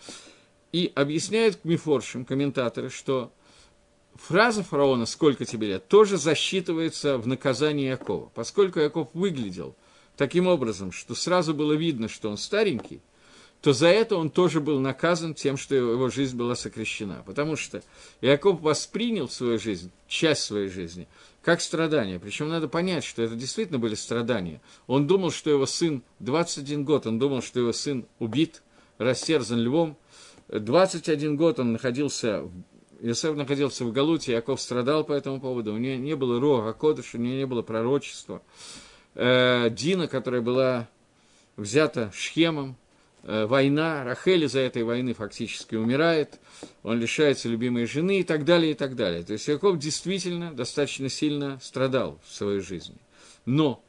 И объясняют Мифоршим, комментаторы, что фраза фараона «Сколько тебе лет?» тоже засчитывается в наказании Якова. Поскольку Яков выглядел таким образом, что сразу было видно, что он старенький, то за это он тоже был наказан тем, что его жизнь была сокращена. Потому что Иаков воспринял свою жизнь, часть своей жизни, как страдания. Причем надо понять, что это действительно были страдания. Он думал, что его сын, 21 год, он думал, что его сын убит, растерзан львом. 21 год он находился, Иосиф находился в Галуте, Яков страдал по этому поводу, у него не было Рога Кодыша, у него не было пророчества. Э, Дина, которая была взята Шхемом, война, Рахель из-за этой войны фактически умирает, он лишается любимой жены и так далее, и так далее. То есть Яков действительно достаточно сильно страдал в своей жизни. Но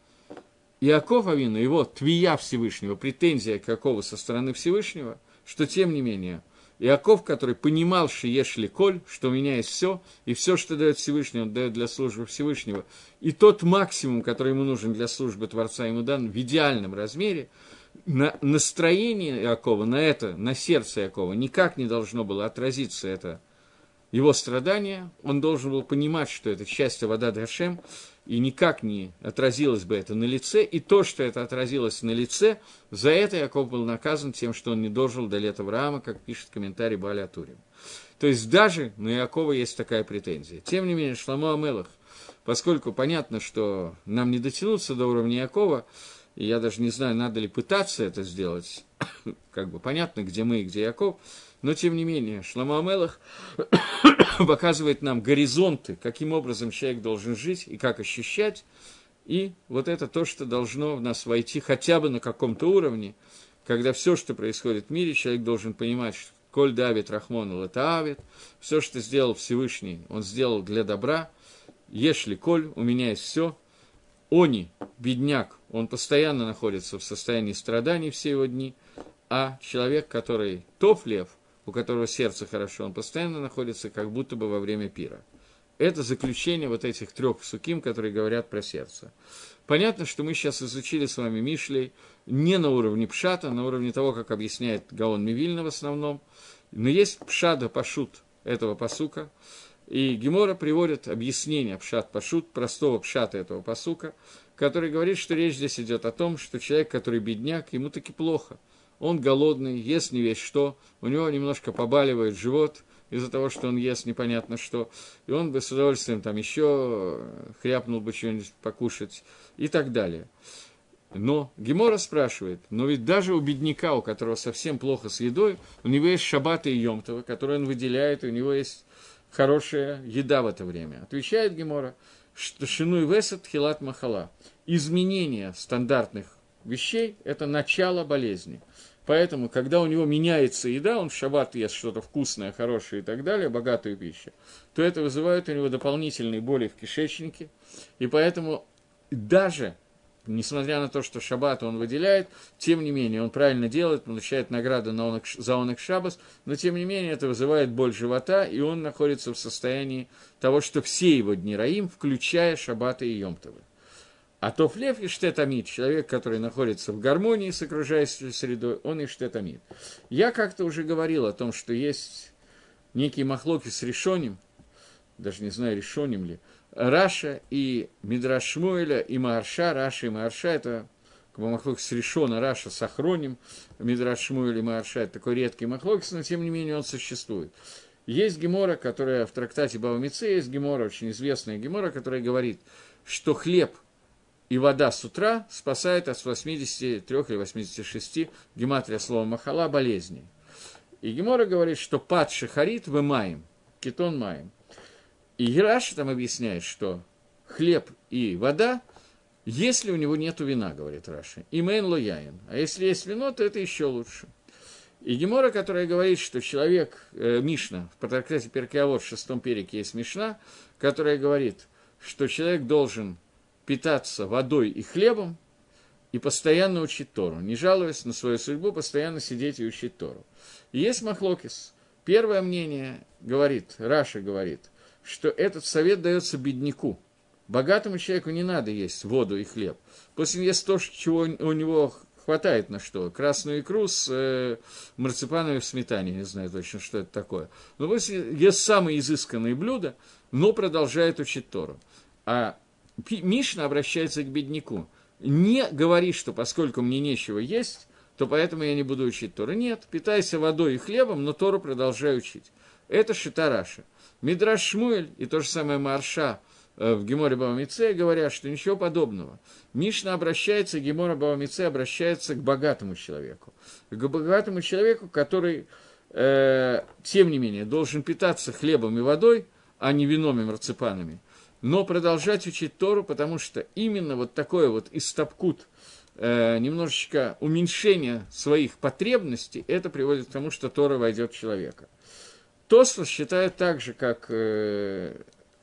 Иаков Авину, его твия Всевышнего, претензия к Якову со стороны Всевышнего, что тем не менее, Иаков, который понимал, что ешли коль, что у меня есть все, и все, что дает Всевышний, он дает для службы Всевышнего, и тот максимум, который ему нужен для службы Творца, ему дан в идеальном размере, на настроение Иакова, на это, на сердце Иакова никак не должно было отразиться это его страдание, он должен был понимать, что это часть вода Дашем, и никак не отразилось бы это на лице, и то, что это отразилось на лице, за это Яков был наказан тем, что он не дожил до лета Авраама, как пишет комментарий Баля Атурим. То есть даже на Якова есть такая претензия. Тем не менее, Шламу Амелах, поскольку понятно, что нам не дотянуться до уровня Якова, и я даже не знаю, надо ли пытаться это сделать, как бы понятно, где мы и где Яков, но тем не менее, Шлама Амелах показывает нам горизонты, каким образом человек должен жить и как ощущать, и вот это то, что должно в нас войти хотя бы на каком-то уровне, когда все, что происходит в мире, человек должен понимать, что Коль Давид Рахмон это все, что сделал Всевышний, он сделал для добра, Ешли Коль, у меня есть все, Они, бедняк, он постоянно находится в состоянии страданий все его дни, а человек, который топ лев, у которого сердце хорошо, он постоянно находится как будто бы во время пира. Это заключение вот этих трех суким, которые говорят про сердце. Понятно, что мы сейчас изучили с вами Мишлей не на уровне пшата, на уровне того, как объясняет Гаон Мивильна в основном, но есть пшада пашут этого посука, и Гемора приводит объяснение пшат пашут, простого пшата этого посука, который говорит, что речь здесь идет о том, что человек, который бедняк, ему таки плохо. Он голодный, ест не весь что, у него немножко побаливает живот из-за того, что он ест непонятно что, и он бы с удовольствием там еще хряпнул бы что-нибудь покушать и так далее. Но Гемора спрашивает, но ведь даже у бедняка, у которого совсем плохо с едой, у него есть шабаты и емтовы, которые он выделяет, и у него есть хорошая еда в это время. Отвечает Гемора, что шинуй весет хилат махала. Изменение стандартных вещей – это начало болезни. Поэтому, когда у него меняется еда, он в шаббат ест что-то вкусное, хорошее и так далее, богатую пищу, то это вызывает у него дополнительные боли в кишечнике. И поэтому даже несмотря на то, что шаббат он выделяет, тем не менее, он правильно делает, получает награду на עונג, за עונג שבת, но тем не менее это вызывает боль живота, и он находится в состоянии того, что все его дни רעים, включая шаббаты и йомтовы. А טוב לב משתה תמיד, человек, который находится в гармонии с окружающей средой, он משתה תמיד. Я как-то уже говорил о том, что есть некий מחלוקת ראשונים, даже не знаю, ראשונים ли, Раша и Мидраш Шмуэля, и Маарша, Раша и Маарша, это как бы махлокис решена, Раша с Ахроним, Мидраш Шмуэль и Маарша, это такой редкий махлокис, но тем не менее он существует. Есть гемора, которая в трактате Бавамице, есть гемора, очень известная гемора, которая говорит, что хлеб и вода с утра спасает от 83 или 86 гематрия слова махала болезней. И Гемора говорит, что пад шахарит вы маем, кетон маем. И Гераш там объясняет, что хлеб и вода, если у него нет вина, говорит Раши, и мэн лояин. А если есть вино, то это еще лучше. И Гемора, которая говорит, что человек, э, Мишна, в Патракляте Перкиавод в шестом перике есть Мишна, которая говорит, что человек должен питаться водой и хлебом и постоянно учить Тору, не жалуясь на свою судьбу, постоянно сидеть и учить Тору. И есть Махлокис. Первое мнение говорит, Раша говорит, что этот совет дается бедняку. Богатому человеку не надо есть воду и хлеб. Пусть он ест то, чего у него хватает на что. Красную икру с э, марципановой сметане, не знаю точно, что это такое. Но пусть ест самые изысканные блюда, но продолжает учить Тору. А Мишна обращается к бедняку. Не говори, что поскольку мне нечего есть, то поэтому я не буду учить Тору. Нет, питайся водой и хлебом, но Тору продолжай учить. Это Шитараша. Мидраш Шмуэль и то же самое Марша э, в Геморе Бавамице говорят, что ничего подобного. Мишна обращается, Гемора Бавамице обращается к богатому человеку. К богатому человеку, который, э, тем не менее, должен питаться хлебом и водой, а не вином и марципанами но продолжать учить Тору, потому что именно вот такое вот истопкут, э, немножечко уменьшение своих потребностей, это приводит к тому, что Тора войдет в человека. Тосфос считает так же, как, э,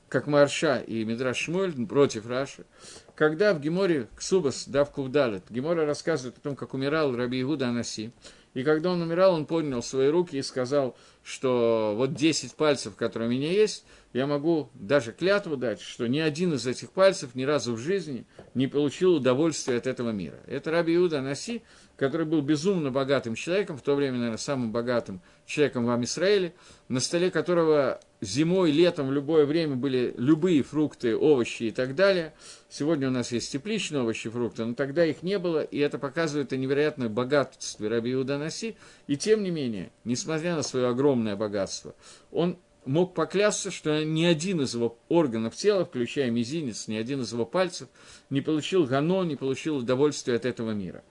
как Марша и Мидраш Шмуэль против Раши, когда в Геморе Ксубас дав Кувдалет, Гемора рассказывает о том, как умирал Раби Игуда Анаси, и когда он умирал, он поднял свои руки и сказал, что вот 10 пальцев, которые у меня есть, я могу даже клятву дать, что ни один из этих пальцев ни разу в жизни не получил удовольствия от этого мира. Это Раби Иуда Наси, который был безумно богатым человеком, в то время, наверное, самым богатым человеком в Амисраиле, на столе которого зимой, летом, в любое время были любые фрукты, овощи и так далее. Сегодня у нас есть тепличные овощи, фрукты, но тогда их не было, и это показывает о невероятное богатство Раби Иуда Наси. И тем не менее, несмотря на свое огромное богатство, он мог поклясться, что ни один из его органов тела, включая мизинец, ни один из его пальцев, не получил гано, не получил удовольствия от этого мира.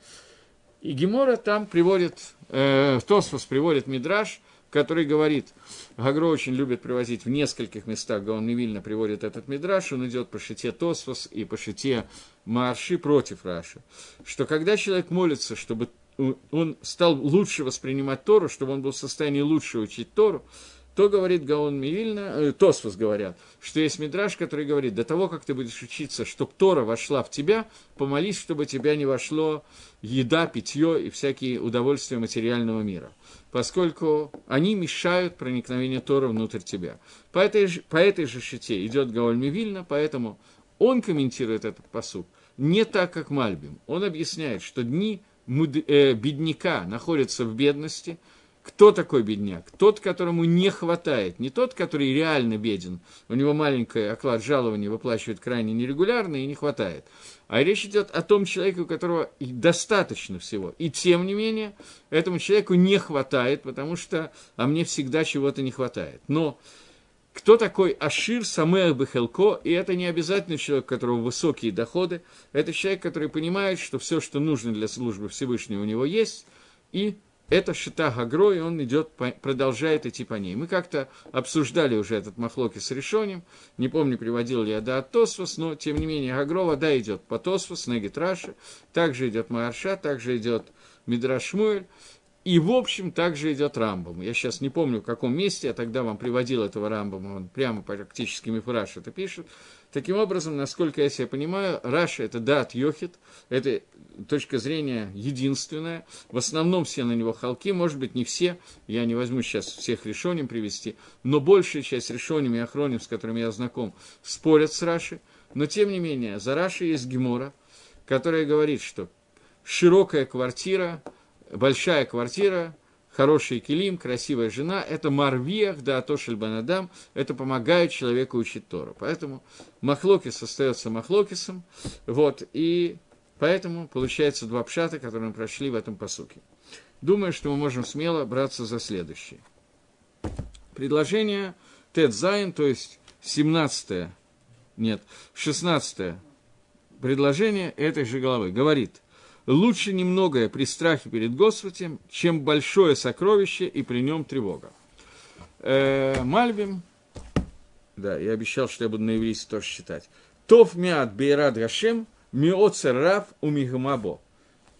И Гемора там приводит, э, Тосфос приводит Мидраш, который говорит, Гагро очень любит привозить в нескольких местах, Гаон Вильна приводит этот Мидраш, он идет по шите Тосфос и по шите Марши против Раши, что когда человек молится, чтобы он стал лучше воспринимать Тору, чтобы он был в состоянии лучше учить Тору, то говорит Гаон Мивильна, э, Тосфос говорят, что есть мидраж, который говорит, до того, как ты будешь учиться, чтобы Тора вошла в тебя, помолись, чтобы тебя не вошло еда, питье и всякие удовольствия материального мира, поскольку они мешают проникновению Тора внутрь тебя. По этой, же, по этой же шите идет Гаон Мивильна, поэтому он комментирует этот посуд не так, как Мальбим. Он объясняет, что дни э, бедняка находятся в бедности – кто такой бедняк? Тот, которому не хватает. Не тот, который реально беден. У него маленький оклад жалования выплачивает крайне нерегулярно и не хватает. А речь идет о том человеке, у которого достаточно всего. И тем не менее, этому человеку не хватает, потому что а мне всегда чего-то не хватает. Но кто такой Ашир Самех Бехелко, и это не обязательно человек, у которого высокие доходы, это человек, который понимает, что все, что нужно для службы Всевышнего у него есть, и это Шита Гагро, и он идет, продолжает идти по ней. Мы как-то обсуждали уже этот Махлоки с решением, не помню, приводил ли я до Тосфос, но, тем не менее, Гагро, вода идет по Тосфос, Негит Раши, также идет Марша, также идет Мидрашмуэль, и, в общем, также идет Рамбом. Я сейчас не помню, в каком месте, я тогда вам приводил этого Рамбома, он прямо практически Мифраш это пишет. Таким образом, насколько я себя понимаю, Раша – это дат Йохит, это точка зрения единственная. В основном все на него халки, может быть, не все, я не возьму сейчас всех решением привести, но большая часть решениями и охроним, с которыми я знаком, спорят с Рашей. Но, тем не менее, за Рашей есть Гемора, которая говорит, что широкая квартира – большая квартира, хороший килим, красивая жена, это марвиях, да, Атошель Банадам, это помогает человеку учить Тору. Поэтому Махлокис остается Махлокисом, вот, и поэтому получается два пшата, которые мы прошли в этом посуке. Думаю, что мы можем смело браться за следующее. Предложение Тед Зайн, то есть 17 нет, 16 предложение этой же головы, говорит – лучше немногое при страхе перед Господем, чем большое сокровище и при нем тревога. Э, Мальбим, да, я обещал, что я буду на иврите тоже читать. Тов миат бейрад гашем, миоцер рав умигмабо.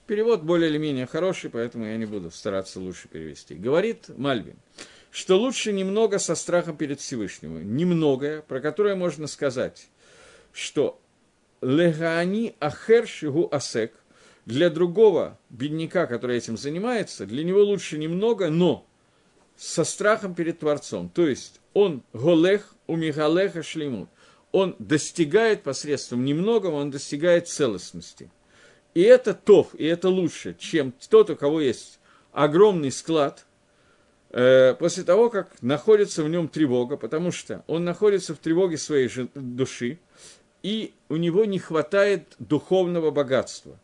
Перевод более или менее хороший, поэтому я не буду стараться лучше перевести. Говорит Мальбин, что лучше немного со страхом перед Всевышним. Немногое, про которое можно сказать, что легаани ахер шигу асек, для другого бедняка, который этим занимается, для него лучше немного, но со страхом перед Творцом. То есть он голех у мигалеха шлемут. Он достигает посредством немногого, он достигает целостности. И это тов, и это лучше, чем тот, у кого есть огромный склад, э, после того, как находится в нем тревога, потому что он находится в тревоге своей души, и у него не хватает духовного богатства.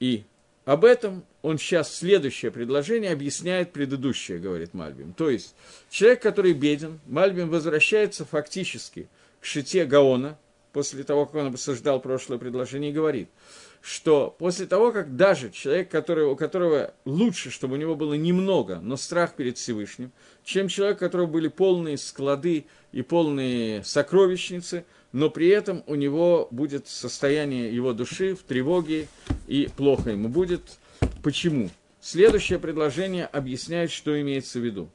И об этом он сейчас следующее предложение объясняет предыдущее, говорит Мальбим. То есть человек, который беден, Мальбим возвращается фактически к шите Гаона, после того, как он обсуждал прошлое предложение, и говорит, что после того, как даже человек, который, у которого лучше, чтобы у него было немного, но страх перед Всевышним, чем человек, у которого были полные склады и полные сокровищницы – но при этом у него будет состояние его души в тревоге и плохо ему будет. Почему? Следующее предложение объясняет, что имеется в виду.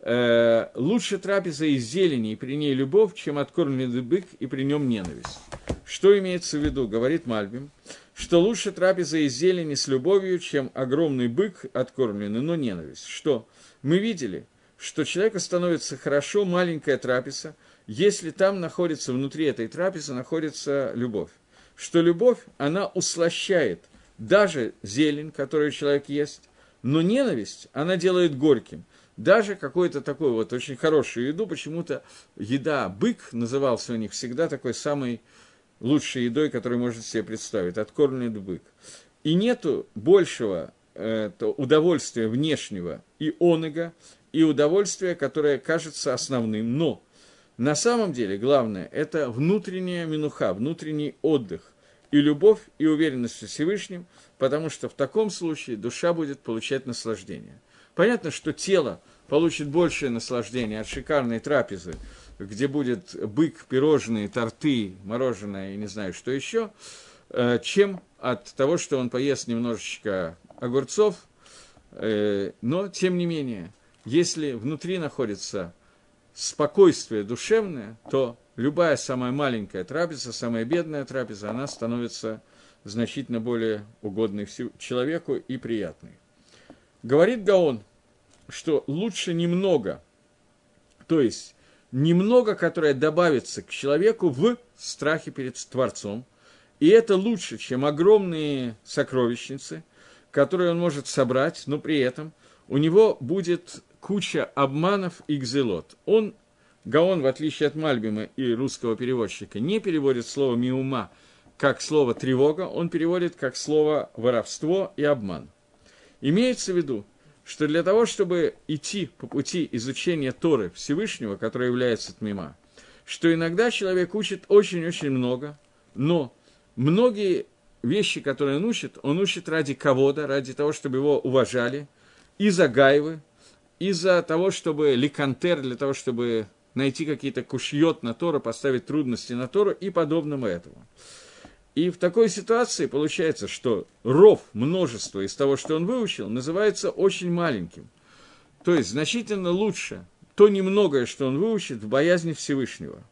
Э, лучше трапеза из зелени и при ней любовь, чем откормленный бык и при нем ненависть. Что имеется в виду, говорит Мальбим, что лучше трапеза из зелени с любовью, чем огромный бык откормленный, но ненависть. Что? Мы видели, что человеку становится хорошо маленькая трапеза, если там находится, внутри этой трапезы находится любовь. Что любовь, она услощает даже зелень, которую человек ест, но ненависть, она делает горьким. Даже какую-то такую вот очень хорошую еду, почему-то еда бык назывался у них всегда такой самой лучшей едой, которую можно себе представить, откормленный бык. И нету большего э, удовольствия внешнего и оныга, и удовольствия, которое кажется основным, но на самом деле главное – это внутренняя минуха, внутренний отдых и любовь, и уверенность в Всевышнем, потому что в таком случае душа будет получать наслаждение. Понятно, что тело получит большее наслаждение от шикарной трапезы, где будет бык, пирожные, торты, мороженое и не знаю что еще, э, чем от того, что он поест немножечко огурцов. Э, но, тем не менее, если внутри находится спокойствие душевное, то любая самая маленькая трапеза, самая бедная трапеза, она становится значительно более угодной человеку и приятной. Говорит Гаон, что лучше немного, то есть немного, которое добавится к человеку в страхе перед Творцом, и это лучше, чем огромные сокровищницы, которые он может собрать, но при этом у него будет куча обманов и гзелот. Он, Гаон, в отличие от Мальбима и русского переводчика, не переводит слово «миума» как слово «тревога», он переводит как слово «воровство» и «обман». Имеется в виду, что для того, чтобы идти по пути изучения Торы Всевышнего, который является Тмима, что иногда человек учит очень-очень много, но многие вещи, которые он учит, он учит ради кого-то, ради того, чтобы его уважали, из-за гайвы, из-за того, чтобы ликантер, для того, чтобы найти какие-то кушьет на Тору, поставить трудности на Тору и подобному этому. И в такой ситуации получается, что ров, множество из того, что он выучил, называется очень маленьким. То есть значительно лучше то немногое, что он выучит в боязни Всевышнего.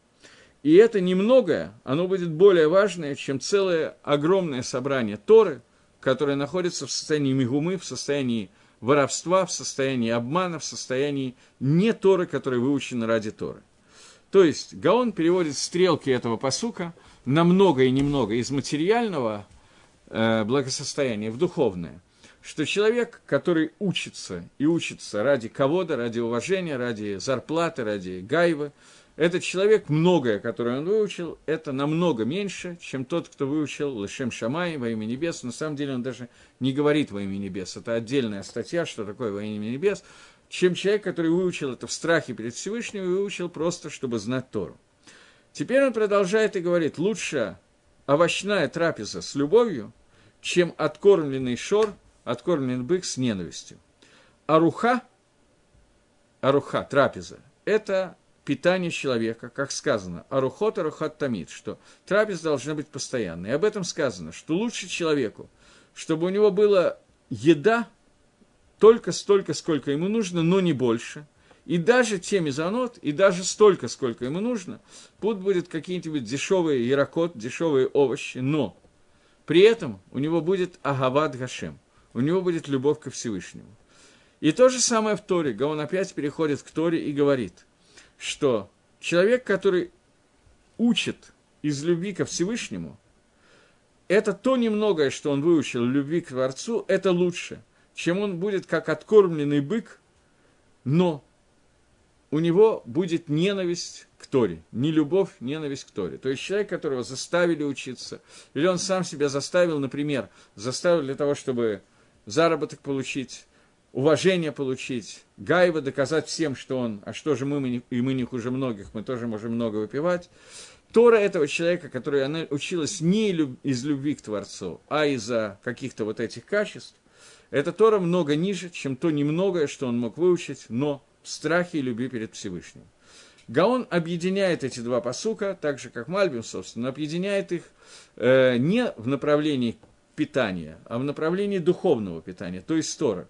И это немногое, оно будет более важное, чем целое огромное собрание Торы, которое находится в состоянии мигумы, в состоянии воровства, в состоянии обмана, в состоянии не Торы, которая выучена ради Торы. То есть Гаон переводит стрелки этого посука на много и немного из материального э, благосостояния в духовное. Что человек, который учится и учится ради кого-то, ради уважения, ради зарплаты, ради гайвы, этот человек, многое, которое он выучил, это намного меньше, чем тот, кто выучил Лешем Шамай во имя небес. На самом деле он даже не говорит во имя небес. Это отдельная статья, что такое во имя небес. Чем человек, который выучил это в страхе перед Всевышним, выучил просто, чтобы знать Тору. Теперь он продолжает и говорит, лучше овощная трапеза с любовью, чем откормленный шор, откормленный бык с ненавистью. Аруха, аруха, трапеза, это питание человека, как сказано, арухот арухат тамид, что трапез должна быть постоянной. И об этом сказано, что лучше человеку чтобы у него была еда только столько, сколько ему нужно, но не больше. И даже те мезонот, и даже столько, сколько ему нужно, пусть будет какие-нибудь дешевые ярокот, дешевые овощи, но при этом у него будет агават гашем, у него будет любовь ко Всевышнему. И то же самое в Торе. Он опять переходит к Торе и говорит, что человек, который учит из любви ко Всевышнему, это то немногое, что он выучил любви к Творцу, это лучше, чем он будет как откормленный бык, но у него будет ненависть к Торе. Не любовь, ненависть к Торе. То есть человек, которого заставили учиться, или он сам себя заставил, например, заставил для того, чтобы заработок получить, уважение получить, Гаева доказать всем, что он, а что же мы и мы не хуже многих, мы тоже можем много выпивать. Тора этого человека, который она училась не из любви к Творцу, а из-за каких-то вот этих качеств, эта Тора много ниже, чем то немногое, что он мог выучить, но в страхе и любви перед Всевышним. Гаон объединяет эти два посука, так же, как Мальбим, собственно, объединяет их э, не в направлении питания, а в направлении духовного питания, то есть Тора.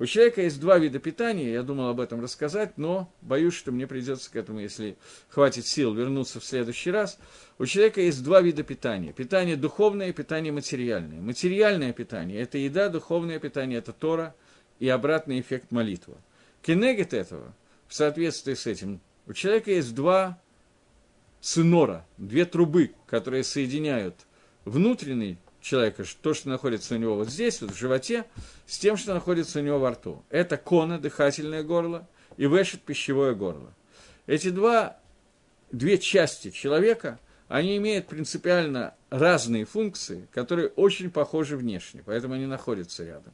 У человека есть два вида питания, я думал об этом рассказать, но боюсь, что мне придется к этому, если хватит сил, вернуться в следующий раз. У человека есть два вида питания. Питание духовное и питание материальное. Материальное питание – это еда, духовное питание – это Тора и обратный эффект молитва. Кенегет этого, в соответствии с этим, у человека есть два цинора, две трубы, которые соединяют внутренний человека, то, что находится у него вот здесь, вот в животе, с тем, что находится у него во рту. Это кона, дыхательное горло, и вешет пищевое горло. Эти два, две части человека, они имеют принципиально разные функции, которые очень похожи внешне, поэтому они находятся рядом.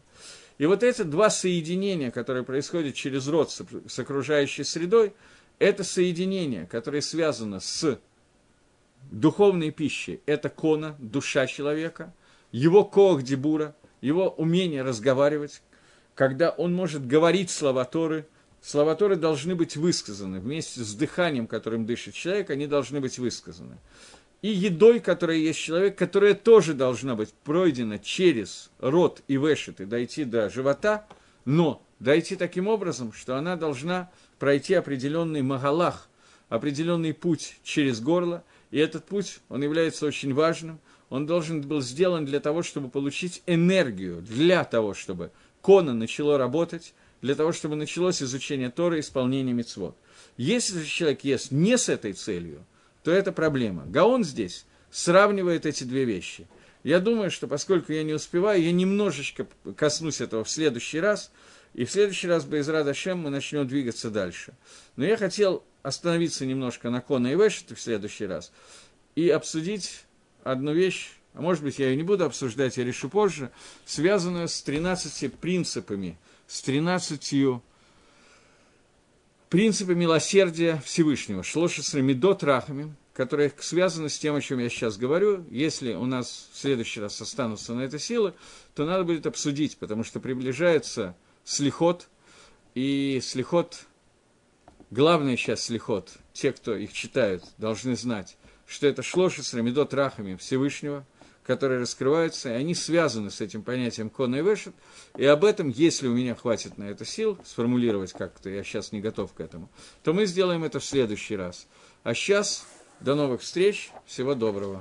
И вот эти два соединения, которые происходят через рот с, окружающей средой, это соединение, которое связано с духовной пищей, это кона, душа человека, его коах дебура, его умение разговаривать, когда он может говорить слова Торы, слова Торы должны быть высказаны. Вместе с дыханием, которым дышит человек, они должны быть высказаны. И едой, которая есть человек, которая тоже должна быть пройдена через рот и вешет и дойти до живота, но дойти таким образом, что она должна пройти определенный магалах, определенный путь через горло, и этот путь, он является очень важным, он должен был сделан для того, чтобы получить энергию, для того, чтобы кона начало работать, для того, чтобы началось изучение Тора и исполнение мецвод. Если же человек ест не с этой целью, то это проблема. Гаон здесь сравнивает эти две вещи. Я думаю, что поскольку я не успеваю, я немножечко коснусь этого в следующий раз, и в следующий раз, без Радашем, мы начнем двигаться дальше. Но я хотел остановиться немножко на Кона и Вешет в следующий раз и обсудить одну вещь, а может быть, я ее не буду обсуждать, я решу позже, связанную с 13 принципами, с 13 принципы милосердия Всевышнего, шлошесра медот рахами, которые связаны с тем, о чем я сейчас говорю. Если у нас в следующий раз останутся на это силы, то надо будет обсудить, потому что приближается слихот, и слихот, главное сейчас слихот, те, кто их читают, должны знать, что это шлошесра медот рахами Всевышнего – которые раскрываются, и они связаны с этим понятием кона и вешет, и об этом, если у меня хватит на это сил, сформулировать как-то, я сейчас не готов к этому, то мы сделаем это в следующий раз. А сейчас, до новых встреч, всего доброго.